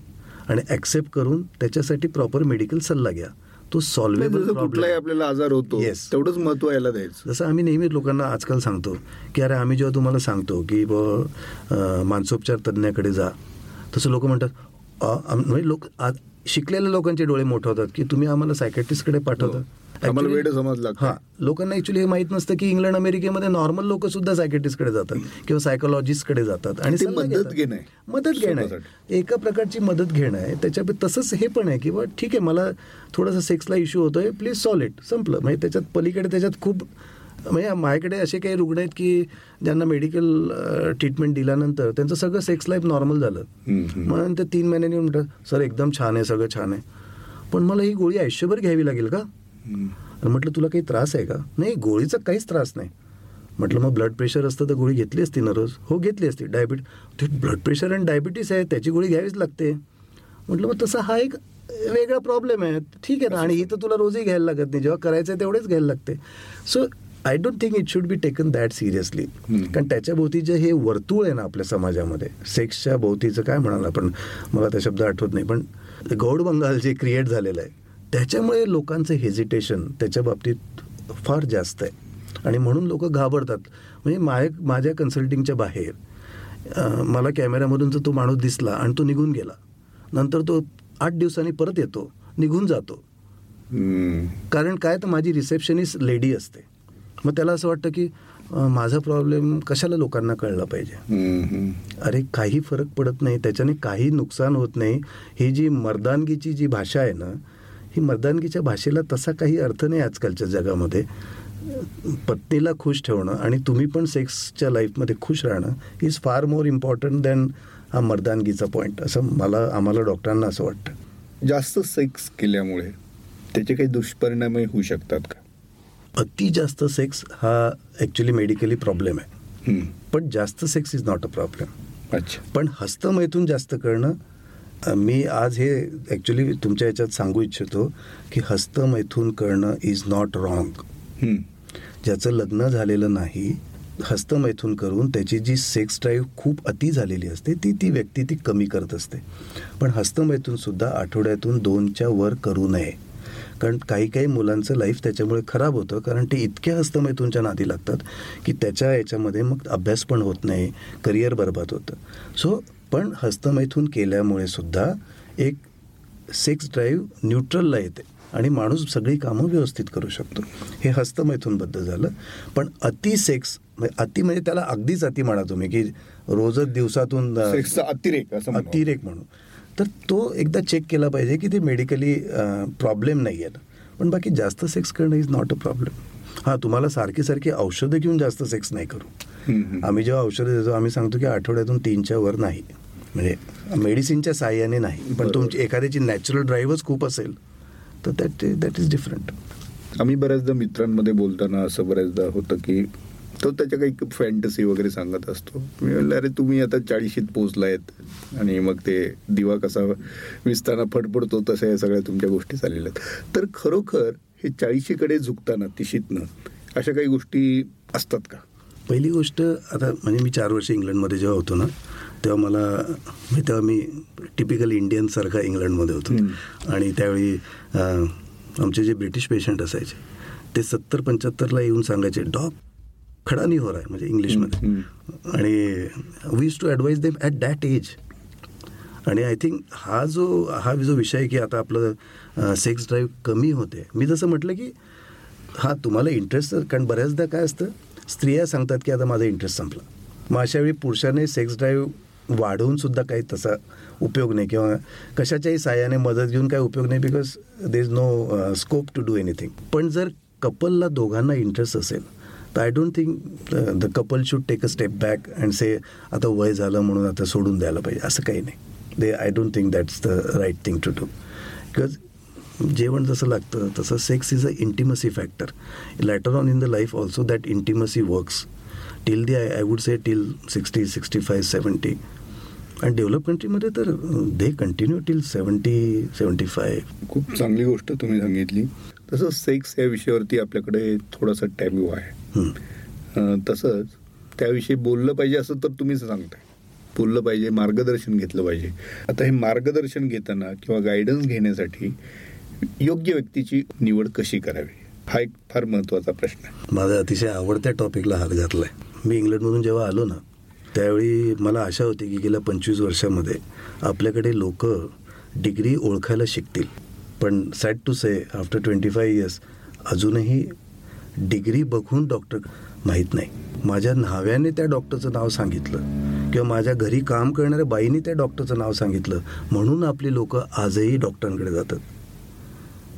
आणि ॲक्सेप्ट करून त्याच्यासाठी प्रॉपर मेडिकल सल्ला घ्या तो सॉल्वेबल कुठलाही आपल्याला आजार होतो Yes. तेवढंच महत्त्व यायला द्यायचं जसं आम्ही नेहमी लोकांना आजकाल सांगतो की अरे आम्ही जेव्हा तुम्हाला सांगतो की ब मानसोपचार तज्ज्ञाकडे जा तसं लोक म्हणतात "अ, आम- म्हणजे लोक आज शिकलेल्या लोकांचे डोळे मोठे होतात की तुम्ही आम्हाला सायकॅट्रिस्टकडे पाठवता. आम्हाला समजला हा लोकांना ऍक्च्युली हे माहीत नसतं की इंग्लंड अमेरिकेमध्ये नॉर्मल लोक सुद्धा सायकॅट्रिस्टकडे जातात किंवा सायकोलॉजिस्टकडे जातात आणि मदत. घेणं. मदत घेणं आहे. एका प्रकारची मदत घेणं आहे त्याच्या तसंच हे पण आहे की बा ठीक आहे मला थोडासा सेक्सला इश्यू होतोय प्लीज सॉल्व इट संपलं म्हणजे त्याच्यात पलीकडे त्याच्यात खूप म्हणजे माझ्याकडे असे काही रुग्ण आहेत की ज्यांना मेडिकल ट्रीटमेंट दिल्यानंतर त्यांचं सगळं सेक्स लाईफ नॉर्मल झालं. मग ते तीन महिन्यांनी म्हणतात सर एकदम छान आहे सगळं छान आहे पण मला ही गोळी आयुष्यभर घ्यावी लागेल का आणि म्हटलं तुला काही त्रास आहे का? नाही गोळीचा काहीच त्रास नाही. म्हटलं मग ब्लड प्रेशर असतं तर गोळी घेतली असती ना रोज? हो घेतली असती. डायबिट ते ब्लड प्रेशर आणि डायबिटीस आहे त्याची गोळी घ्यावीच लागते. म्हटलं मग तसा हा एक वेगळा प्रॉब्लेम आहे. ठीक आहे ना आणि ही तर तुला रोजही घ्यायला लागत नाही. जेव्हा करायचं आहे तेवढेच घ्यायला लागते. So I don't think it should be taken that seriously. कारण त्याच्या भोवती जे हे वर्तुळ आहे ना आपल्या समाजामध्ये सेक्सच्या भोवतीचं काय म्हणाल आपण? मला त्या शब्द आठवत नाही पण गौड बंगाल जे क्रिएट झालेलं आहे त्याच्यामुळे लोकांचं हेजिटेशन त्याच्या बाबतीत फार जास्त आहे. आणि म्हणून लोक घाबरतात. म्हणजे माझ्या माझ्या कन्सल्टिंगच्या बाहेर मला कॅमेऱ्यामधून जर तो माणूस दिसला आणि तो निघून गेला. नंतर तो आठ दिवसांनी परत येतो निघून जातो. हम्म. कारण काय तर माझी रिसेप्शनिस्ट लेडी असते. मग त्याला असं वाटतं की माझा प्रॉब्लेम कशाला लोकांना कळला पाहिजे? हम्म. अरे काही फरक पडत नाही. त्याच्याने काही नुकसान होत नाही. ही जी मर्दानगीची जी भाषा आहे ना ही मर्दानगीच्या भाषेला तसा काही अर्थ नाही आजकालच्या जगामध्ये. पत्नीला खुश ठेवणं आणि तुम्ही पण सेक्सच्या लाईफमध्ये खुश राहणं is far more important than हा मर्दानगीचा पॉईंट असं मला आम्हाला डॉक्टरांना असं वाटतं. जास्त सेक्स केल्यामुळे त्याचे काही दुष्परिणामही होऊ शकतात का? अति जास्त सेक्स हा ॲक्च्युली मेडिकली प्रॉब्लेम आहे. पण जास्त sex is not a problem अच्छा. पण हस्तमैथून जास्त करणं मी आज हे ॲक्च्युली तुमच्या याच्यात सांगू इच्छितो की हस्तमैथून करणं इज नॉट रॉंग. ज्याचं लग्न झालेलं नाही हस्तमैथून करून त्याची जी सेक्स ड्राईव्ह खूप अति झालेली असते ती ती व्यक्ती ती कमी करत असते. पण हस्तमैथून सुद्धा आठवड्यातून दोनच्या वर करू नये. कारण काही काही मुलांचं लाईफ त्याच्यामुळे खराब होतं कारण ते इतक्या हस्तमैथूनच्या नादी लागतात की त्याच्या याच्यामध्ये मग अभ्यास पण होत नाही करिअर बरबाद होतं. सो पण हस्तमैथून केल्यामुळे सुद्धा एक सेक्स ड्राईव्ह न्यूट्रलला येते आणि माणूस सगळी कामं व्यवस्थित करू शकतो. हे हस्तमैथूनबद्दल झालं. पण अति सेक्स म्हणजे अति म्हणजे त्याला अगदीच अति म्हणा तुम्ही की रोजच दिवसातून अतिरेक. अतिरेक म्हणून. तर तो एकदा चेक केला पाहिजे की ते मेडिकली प्रॉब्लेम नाही आहे पण बाकी जास्त सेक्स करणं इज नॉट अ प्रॉब्लेम हां तुम्हाला सारखी सारखी औषधं घेऊन जास्त सेक्स नाही करू. आम्ही जेव्हा औषधं देतो आम्ही सांगतो की आठवड्यातून तीनच्या वर नाही. म्हणजे मेडिसिनच्या साह्याने नाही पण. तुमची एखाद्याची नॅचरल ड्राईव्हच खूप असेल तर दॅट दॅट इज डिफरंट आम्ही बऱ्याचदा मित्रांमध्ये बोलताना असं बऱ्याचदा होतं की तो त्याच्या काही फॅन्टसी वगैरे सांगत असतो. मी म्हणलं अरे तुम्ही आता चाळीशीत पोचलायत आणि मग ते दिवा कसा विसताना फडफडतो तशा या सगळ्या तुमच्या गोष्टी चाललेल्या आहेत. तर खरोखर हे चाळीशीकडे झुकताना तिशीतनं अशा काही गोष्टी असतात का? पहिली गोष्ट आता म्हणजे मी चार वर्ष इंग्लंडमध्ये जेव्हा होतो ना तेव्हा मला म्हणजे तेव्हा मी टिपिकल इंडियनसारखा इंग्लंडमध्ये होतो. आणि त्यावेळी आमचे जे ब्रिटिश पेशंट असायचे ते सत्तर पंच्याहत्तरला येऊन सांगायचे डॉग खडा नाही हो रहा है म्हणजे इंग्लिशमध्ये. आणि we too advise them at that age आणि आय थिंक हा जो हा जो विषय आहे की आता आपलं सेक्स ड्राईव्ह कमी होते. मी जसं म्हटलं की हा तुम्हाला इंटरेस्ट कारण बऱ्याचदा काय असतं स्त्रिया सांगतात की आता माझा इंटरेस्ट संपला. मग अशा वेळी पुरुषाने सेक्स ड्राईव्ह वाढवून सुद्धा काही तसा उपयोग नाही किंवा कशाच्याही साह्याने मदत घेऊन काही उपयोग नाही because there is no scope to do anything पण जर कपलला दोघांना इंटरेस्ट असेल तर I don't think the couple should take a step back and say आता वय झालं म्हणून आता सोडून द्यायला पाहिजे. असं काही नाही. They I don't think that's the right thing to do because जेवण जसं लागतं तसं sex is a intimacy factor later on in the life also that intimacy works till the I I would say till sixty sixty five seventy आणि develop कंट्रीमध्ये तर they continue till seventy seventy five खूप चांगली गोष्ट तुम्ही सांगितली. तसं sex या विषयावरती आपल्याकडे थोडासा टॅब्यू आहे. तसंच त्याविषयी बोललं पाहिजे असं तर तुम्हीच सांगताय. बोललं पाहिजे मार्गदर्शन घेतलं पाहिजे. आता हे मार्गदर्शन घेताना किंवा गायडन्स घेण्यासाठी योग्य व्यक्तीची निवड कशी करावी? हा एक फार महत्त्वाचा प्रश्न आहे. माझा अतिशय आवडत्या टॉपिकला हात घातला आहे मी इंग्लंडमधून जेव्हा आलो ना त्यावेळी मला आशा होती की गेल्या पंचवीस वर्षामध्ये आपल्याकडे लोक डिग्री ओळखायला शिकतील. पण sad to say after twenty five years अजूनही डिग्री बघून डॉक्टर माहीत नाही. माझ्या न्हाव्याने त्या डॉक्टरचं नाव सांगितलं. किंवा माझ्या घरी काम करणाऱ्या बाईने त्या डॉक्टरचं नाव सांगितलं. म्हणून आपली लोक आजही डॉक्टरांकडे जातात.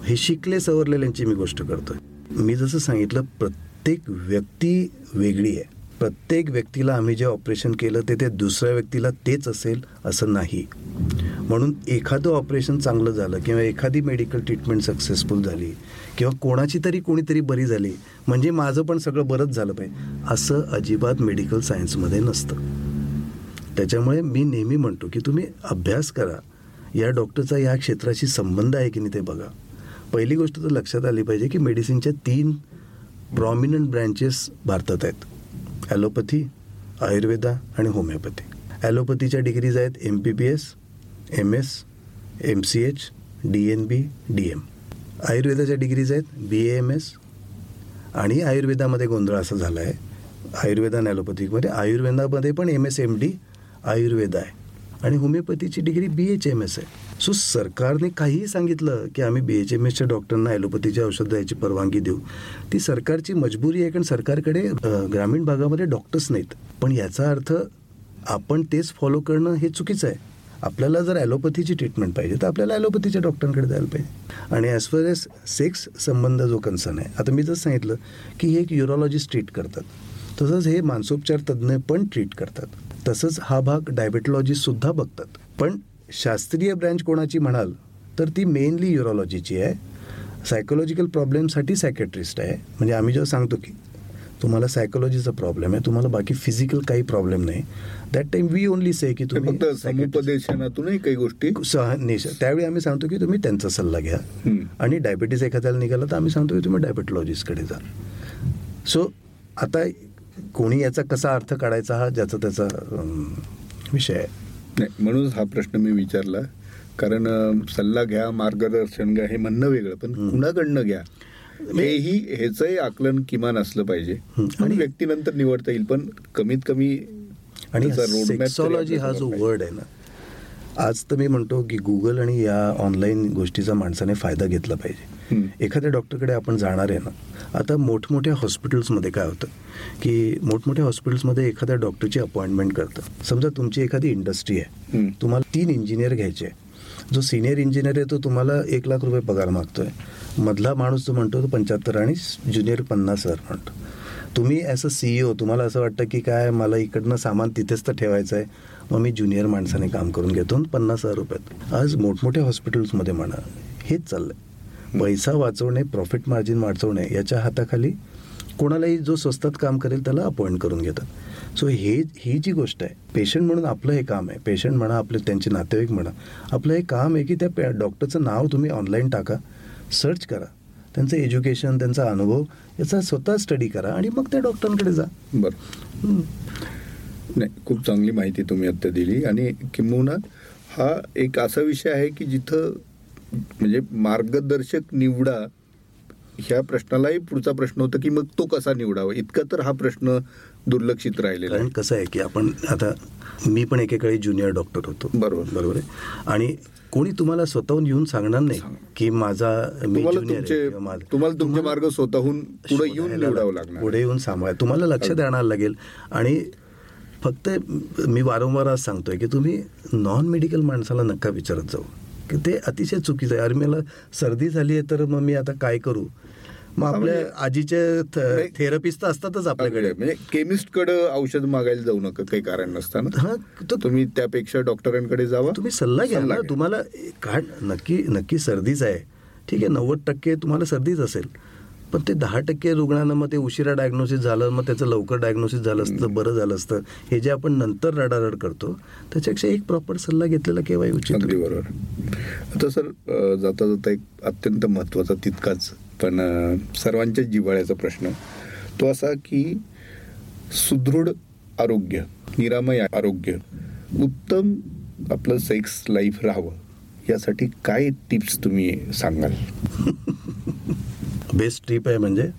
हे शिकले सवरलेल्यांची मी गोष्ट करतोय. मी जसं सांगितलं प्रत्येक व्यक्ती वेगळी आहे. प्रत्येक व्यक्तीला आम्ही जे ऑपरेशन केलं ते ते दुसऱ्या व्यक्तीला तेच असेल असं नाही. म्हणून एखादं ऑपरेशन चांगलं झालं किंवा एखादी मेडिकल ट्रीटमेंट सक्सेसफुल झाली किंवा कोणाची तरी कोणीतरी बरी झाली म्हणजे माझं पण सगळं बरंच झालं पाहिजे असं अजिबात मेडिकल सायन्समध्ये नसतं. त्याच्यामुळे मी नेहमी म्हणतो की तुम्ही अभ्यास करा. या डॉक्टरचा या क्षेत्राशी संबंध आहे की नाही ते बघा. पहिली गोष्ट तर लक्षात आली पाहिजे की मेडिसिनच्या तीन प्रॉमिनंट ब्रँचेस भारतात आहेत. ॲलोपॅथी आयुर्वेदा आणि होमिओपॅथी. ॲलोपॅथीच्या डिग्रीज आहेत M P P S M S M C H D N B D M आयुर्वेदाच्या डिग्रीज आहेत बी ए एम एस आणि आयुर्वेदामध्ये गोंधळ असा झाला आहे आयुर्वेदा आणि ॲलोपॅथिकमध्ये आयुर्वेदामध्ये पण M S M D Ayurveda आहे. आणि होमिओपॅथीची degree B H M S आहे. सो सरकारने काहीही सांगितलं की आम्ही बी एच एम एसच्या डॉक्टरांना ॲलोपॅथीची औषध द्यायची परवानगी देऊ. ती सरकारची मजबुरी आहे कारण सरकारकडे ग्रामीण भागामध्ये डॉक्टर्स नाहीत. पण याचा अर्थ आपण तेच फॉलो करणं हे चुकीचं आहे. आपल्याला जर ॲलोपॅथीची ट्रीटमेंट पाहिजे तर आपल्याला ॲलोपॅथीच्या डॉक्टरांकडे जायला पाहिजे. आणि ॲज फार एज सेक्स संबंध जो कन्सर्न आहे आता मी जर सांगितलं की हे एक युरोलॉजिस्ट ट्रीट करतात. तसंच हे मानसोपचार तज्ज्ञ पण ट्रीट करतात. तसंच हा भाग डायबेटॉलॉजिस्टसुद्धा बघतात. पण शास्त्रीय ब्रँच कोणाची म्हणाल तर ती मेनली युरोलॉजीची आहे. सायकोलॉजिकल प्रॉब्लेमसाठी सायकेट्रिस्ट आहे. म्हणजे आम्ही जेव्हा सांगतो की तुम्हाला सायकोलॉजीचा प्रॉब्लेम आहे तुम्हाला बाकी फिजिकल काही प्रॉब्लेम नाही. That time we only say की तुम्ही काही गोष्टी त्यावेळी आम्ही सांगतो की तुम्ही त्यांचा सल्ला घ्या. आणि डायबिटीज एखाद्याला निघाला तर आम्ही सांगतो की तुम्ही डायबेटॉलॉजिस्टकडे जा. सो आता कोणी याचा कसा अर्थ काढायचा हा ज्याचा त्याचा विषय आहे. नाही म्हणून हा प्रश्न मी विचारला. कारण सल्ला घ्या मार्गदर्शन घ्या हे म्हणणं वेगळं पण कुणाकडनं घ्या. हेही ह्याचंही आकलन किमान असलं पाहिजे. आणि व्यक्तीनंतर निवडता येईल पण कमीत कमी आणि सेक्सॉलॉजी हा जो वर्ड आहे ना आज तर मी म्हणतो की गुगल आणि या ऑनलाईन गोष्टीचा माणसाने फायदा घेतला पाहिजे. एखाद्या डॉक्टरकडे आपण जाणार आहे ना आता मोठमोठ्या हॉस्पिटल्समध्ये काय होतं की मोठमोठ्या हॉस्पिटल्समध्ये एखाद्या डॉक्टरची अपॉइंटमेंट करतं. समजा तुमची एखादी इंडस्ट्री आहे. तुम्हाला तीन इंजिनियर घ्यायचे आहे जो सिनियर इंजिनियर आहे तो तुम्हाला एक लाख रुपये पगार मागतोय. मधला माणूस जो म्हणतो तो पंच्याहत्तर आणि ज्युनियर पन्नास हजार म्हणतो. तुम्ही ॲज अ सीईओ तुम्हाला असं वाटतं की काय मला इकडनं सामान तिथेच तर ठेवायचं आहे. मग मी ज्युनियर माणसाने काम करून घेतो पन्नास हजार रुपयात. आज मोठमोठ्या हॉस्पिटल्समध्ये म्हणा हेच चाललंय. पैसा वाचवणे प्रॉफिट मार्जिन वाचवणे याच्या हाताखाली कोणालाही जो स्वस्तात काम करेल त्याला अपॉइंट करून घेतात. सो हे ही जी गोष्ट आहे पेशंट म्हणून आपलं हे काम आहे. पेशंट म्हणा आपले त्यांचे नातेवाईक म्हणा आपलं हे काम आहे की त्या डॉक्टरचं नाव तुम्ही ऑनलाईन टाका सर्च करा. त्यांचं एज्युकेशन त्यांचा अनुभव याचा स्वतः स्टडी करा आणि मग त्या डॉक्टरांकडे जा. बरं. नाही खूप चांगली माहिती तुम्ही आता दिली. आणि किंबहुना हा एक असा विषय आहे की जिथं म्हणजे मार्गदर्शक निवडा ह्या प्रश्नालाही पुढचा प्रश्न होता की मग तो कसा निवडावा? इतका तर हा प्रश्न दुर्लक्षित राहिलेला आहे. कसं आहे की आपण आता मी पण एकेकाळी ज्युनियर डॉक्टर होतो. बरोबर. बरोबर आहे? आणि कोणी तुम्हाला स्वतःहून येऊन सांगणार नाही की माझा मी तुम्हाला तुमचे मार्ग स्वतःहून पुढे येऊन निवडावं लागणार. पुढे येऊन सांभाळ तुम्हाला लक्ष द्यावं लागेल. आणि फक्त मी वारंवार आज सांगतोय की तुम्ही नॉन मेडिकल माणसाला नका विचारत जाऊ. ते अतिशय चुकीचं आहे. अरे मला सर्दी झाली आहे तर मग मी आता काय करू? मग आपल्या म्हणजे आजीचे थेरपिस्ट असतातच आपल्याकडे. म्हणजे केमिस्टकडे औषध मागायला जाऊ नका काही कारण नसताना. तुम्ही त्यापेक्षा डॉक्टरांकडे जावा. तुम्ही सल्ला घ्या ना. तुम्हाला काय नक्की नक्की सर्दीच आहे. ठीक आहे नव्वद टक्के तुम्हाला सर्दीच असेल. पण ते दहा टक्के रुग्णांना मग ते उशिरा डायग्नोसिस झालं मग त्याचं लवकर डायग्नोसिस झालं असतं बरं झालं असतं. हे जे आपण नंतर रडारड करतो त्याच्यापेक्षा एक प्रॉपर सल्ला घेतलेला केव्हाही उचित बरोबर. आता सर जाता जाता एक अत्यंत महत्त्वाचा तितकाच पण सर्वांच्या जिव्हाळ्याचा प्रश्न. तो असा की सुदृढ आरोग्य निरामय आरोग्य उत्तम आपलं सेक्स लाईफ राहावं यासाठी काय टिप्स तुम्ही सांगाल? बेस्ट ट्रिप आहे म्हणजे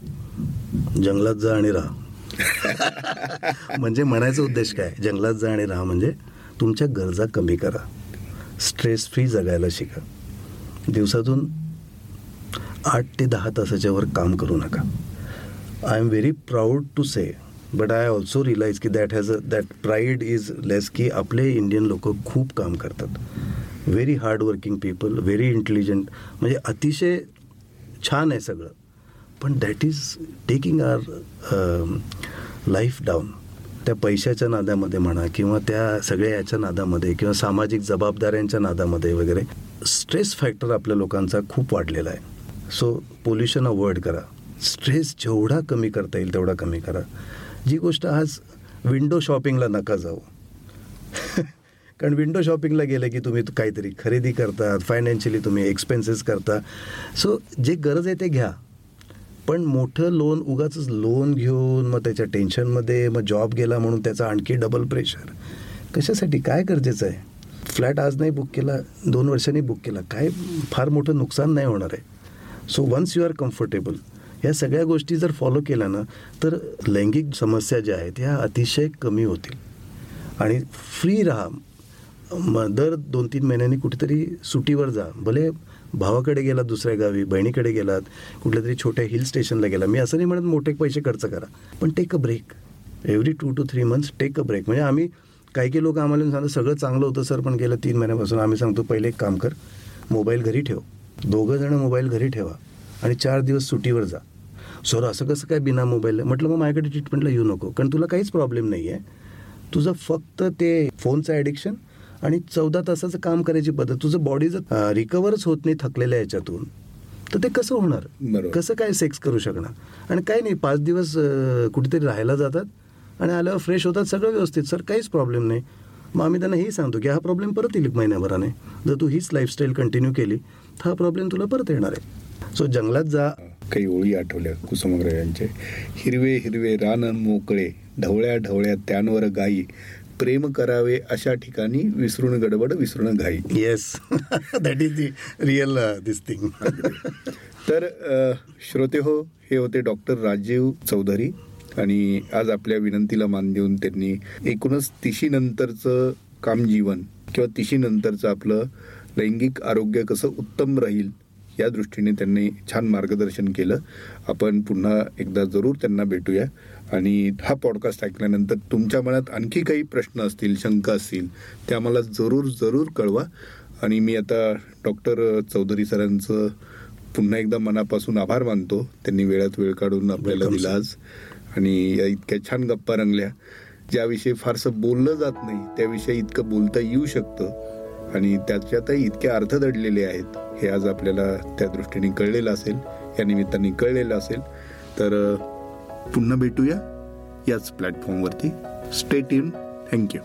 जंगलात जा आणि राहा. [LAUGHS] म्हणजे म्हणायचा उद्देश काय? जंगलात जा आणि राहा म्हणजे तुमच्या गरजा कमी करा. स्ट्रेस फ्री जगायला शिका. दिवसातून आठ ते दहा तासाच्या वर काम करू नका. I am very proud to say but I also realize की that has a that pride is less की आपले इंडियन लोक खूप काम करतात. Very hard working people very intelligent म्हणजे अतिशय छान आहे सगळं. पण that is taking our life down त्या पैशाच्या नादामध्ये म्हणा किंवा त्या सगळ्या याच्या नादामध्ये किंवा सामाजिक जबाबदाऱ्यांच्या नादामध्ये वगैरे स्ट्रेस फॅक्टर आपल्या लोकांचा खूप वाढलेला आहे. सो पोल्युशन अवॉइड करा. स्ट्रेस जेवढा कमी करता येईल तेवढा कमी करा. जी गोष्ट आज विंडो शॉपिंगला नका जाऊ. [LAUGHS] कारण विंडो शॉपिंगला गेलं की तुम्ही काहीतरी खरेदी करतात फायनान्शियली तुम्ही एक्सपेन्सेस करता. सो जे गरज आहे ते घ्या. पण मोठं लोन उगाच लोन घेऊन मग त्याच्या टेन्शनमध्ये मग जॉब गेला म्हणून त्याचा आणखी डबल प्रेशर कशासाठी? काय गरजेचं आहे? फ्लॅट आज नाही बुक केला दोन वर्षांनी बुक केला. काय फार मोठं नुकसान नाही होणार आहे. So once you are comfortable या सगळ्या गोष्टी जर फॉलो केल्या ना तर लैंगिक समस्या ज्या आहेत ह्या अतिशय कमी होतील. आणि फ्री राहा. दर दोन तीन महिन्यांनी कुठेतरी सुटीवर जा. भले भावाकडे गेलात दुसऱ्या गावी बहिणीकडे गेलात कुठल्या तरी छोट्या हिल स्टेशनला गेला मी असं नाही म्हणत मोठे पैसे खर्च करा पण take a break every two two three months take a break म्हणजे आम्ही काही काही लोक आम्हाला सांगतात सगळं चांगलं होतं सर पण गेलं तीन महिन्यापासून आम्ही सांगतो पहिले एक काम कर मोबाईल घरी ठेव. दोघं जण मोबाईल घरी ठेवा आणि चार दिवस सुटीवर जा. सर असं कसं काय बिना मोबाईल म्हटलं मग माझ्याकडे ट्रीटमेंटला येऊ नको कारण तुला काहीच प्रॉब्लेम नाही आहे तुझं फक्त ते फोनचं ॲडिक्शन आणि चौदा तासाचं काम करायची पद्धत. तुझं बॉडी जर रिकवरच होत नाही थकलेल्या याच्यातून तर ते कसं होणार. कसं काय सेक्स करू शकणार? आणि काही नाही पाच दिवस कुठेतरी राहायला जातात आणि आल्यावर फ्रेश होतात सगळं व्यवस्थित. सर काहीच प्रॉब्लेम नाही. मग आम्ही त्यांना हेही सांगतो की हा प्रॉब्लेम परत येईल महिन्याभराने. जर तू हीच लाईफस्टाईल कंटिन्यू केली तर हा प्रॉब्लेम तुला परत येणार आहे. सो जंगलात जा. काही ओळी आठवल्या कुसुमाग्रज यांचे हिरवे हिरवे रान मोकळे ढवळ्या ढवळ्या त्यांवर गाई. प्रेम करावे अशा ठिकाणी विसरून गडबड विसरून घाई. Yes that is the real this thing तर अ, श्रोते हो हे होते डॉक्टर राजीव चौधरी आणि आज आपल्या विनंतीला मान देऊन त्यांनी एकूणच तिशीनंतरचं काम जीवन किंवा तिशीनंतरचं आपलं लैंगिक आरोग्य कसं उत्तम राहील या दृष्टीने त्यांनी छान मार्गदर्शन केलं. आपण पुन्हा एकदा जरूर त्यांना भेटूया. आणि हा पॉडकास्ट ऐकल्यानंतर तुमच्या मनात आणखी काही प्रश्न असतील शंका असतील ते आम्हाला जरूर जरूर कळवा. आणि मी आता डॉक्टर चौधरी सरांचं पुन्हा एकदा मनापासून आभार मानतो. त्यांनी वेळात वेळ काढून आपल्याला दिला आज. आणि या इतक्या छान गप्पा रंगल्या ज्याविषयी फारसं बोललं जात नाही त्याविषयी इतकं बोलता येऊ शकतं. आणि त्याच्यातही इतके अर्थ दडलेले आहेत हे आज आपल्याला त्या दृष्टीने कळलेलं असेल. या निमित्ताने कळलेलं असेल. तर पुन्हा भेटूया याच प्लॅटफॉर्मवरती स्टेट इन थँक्यू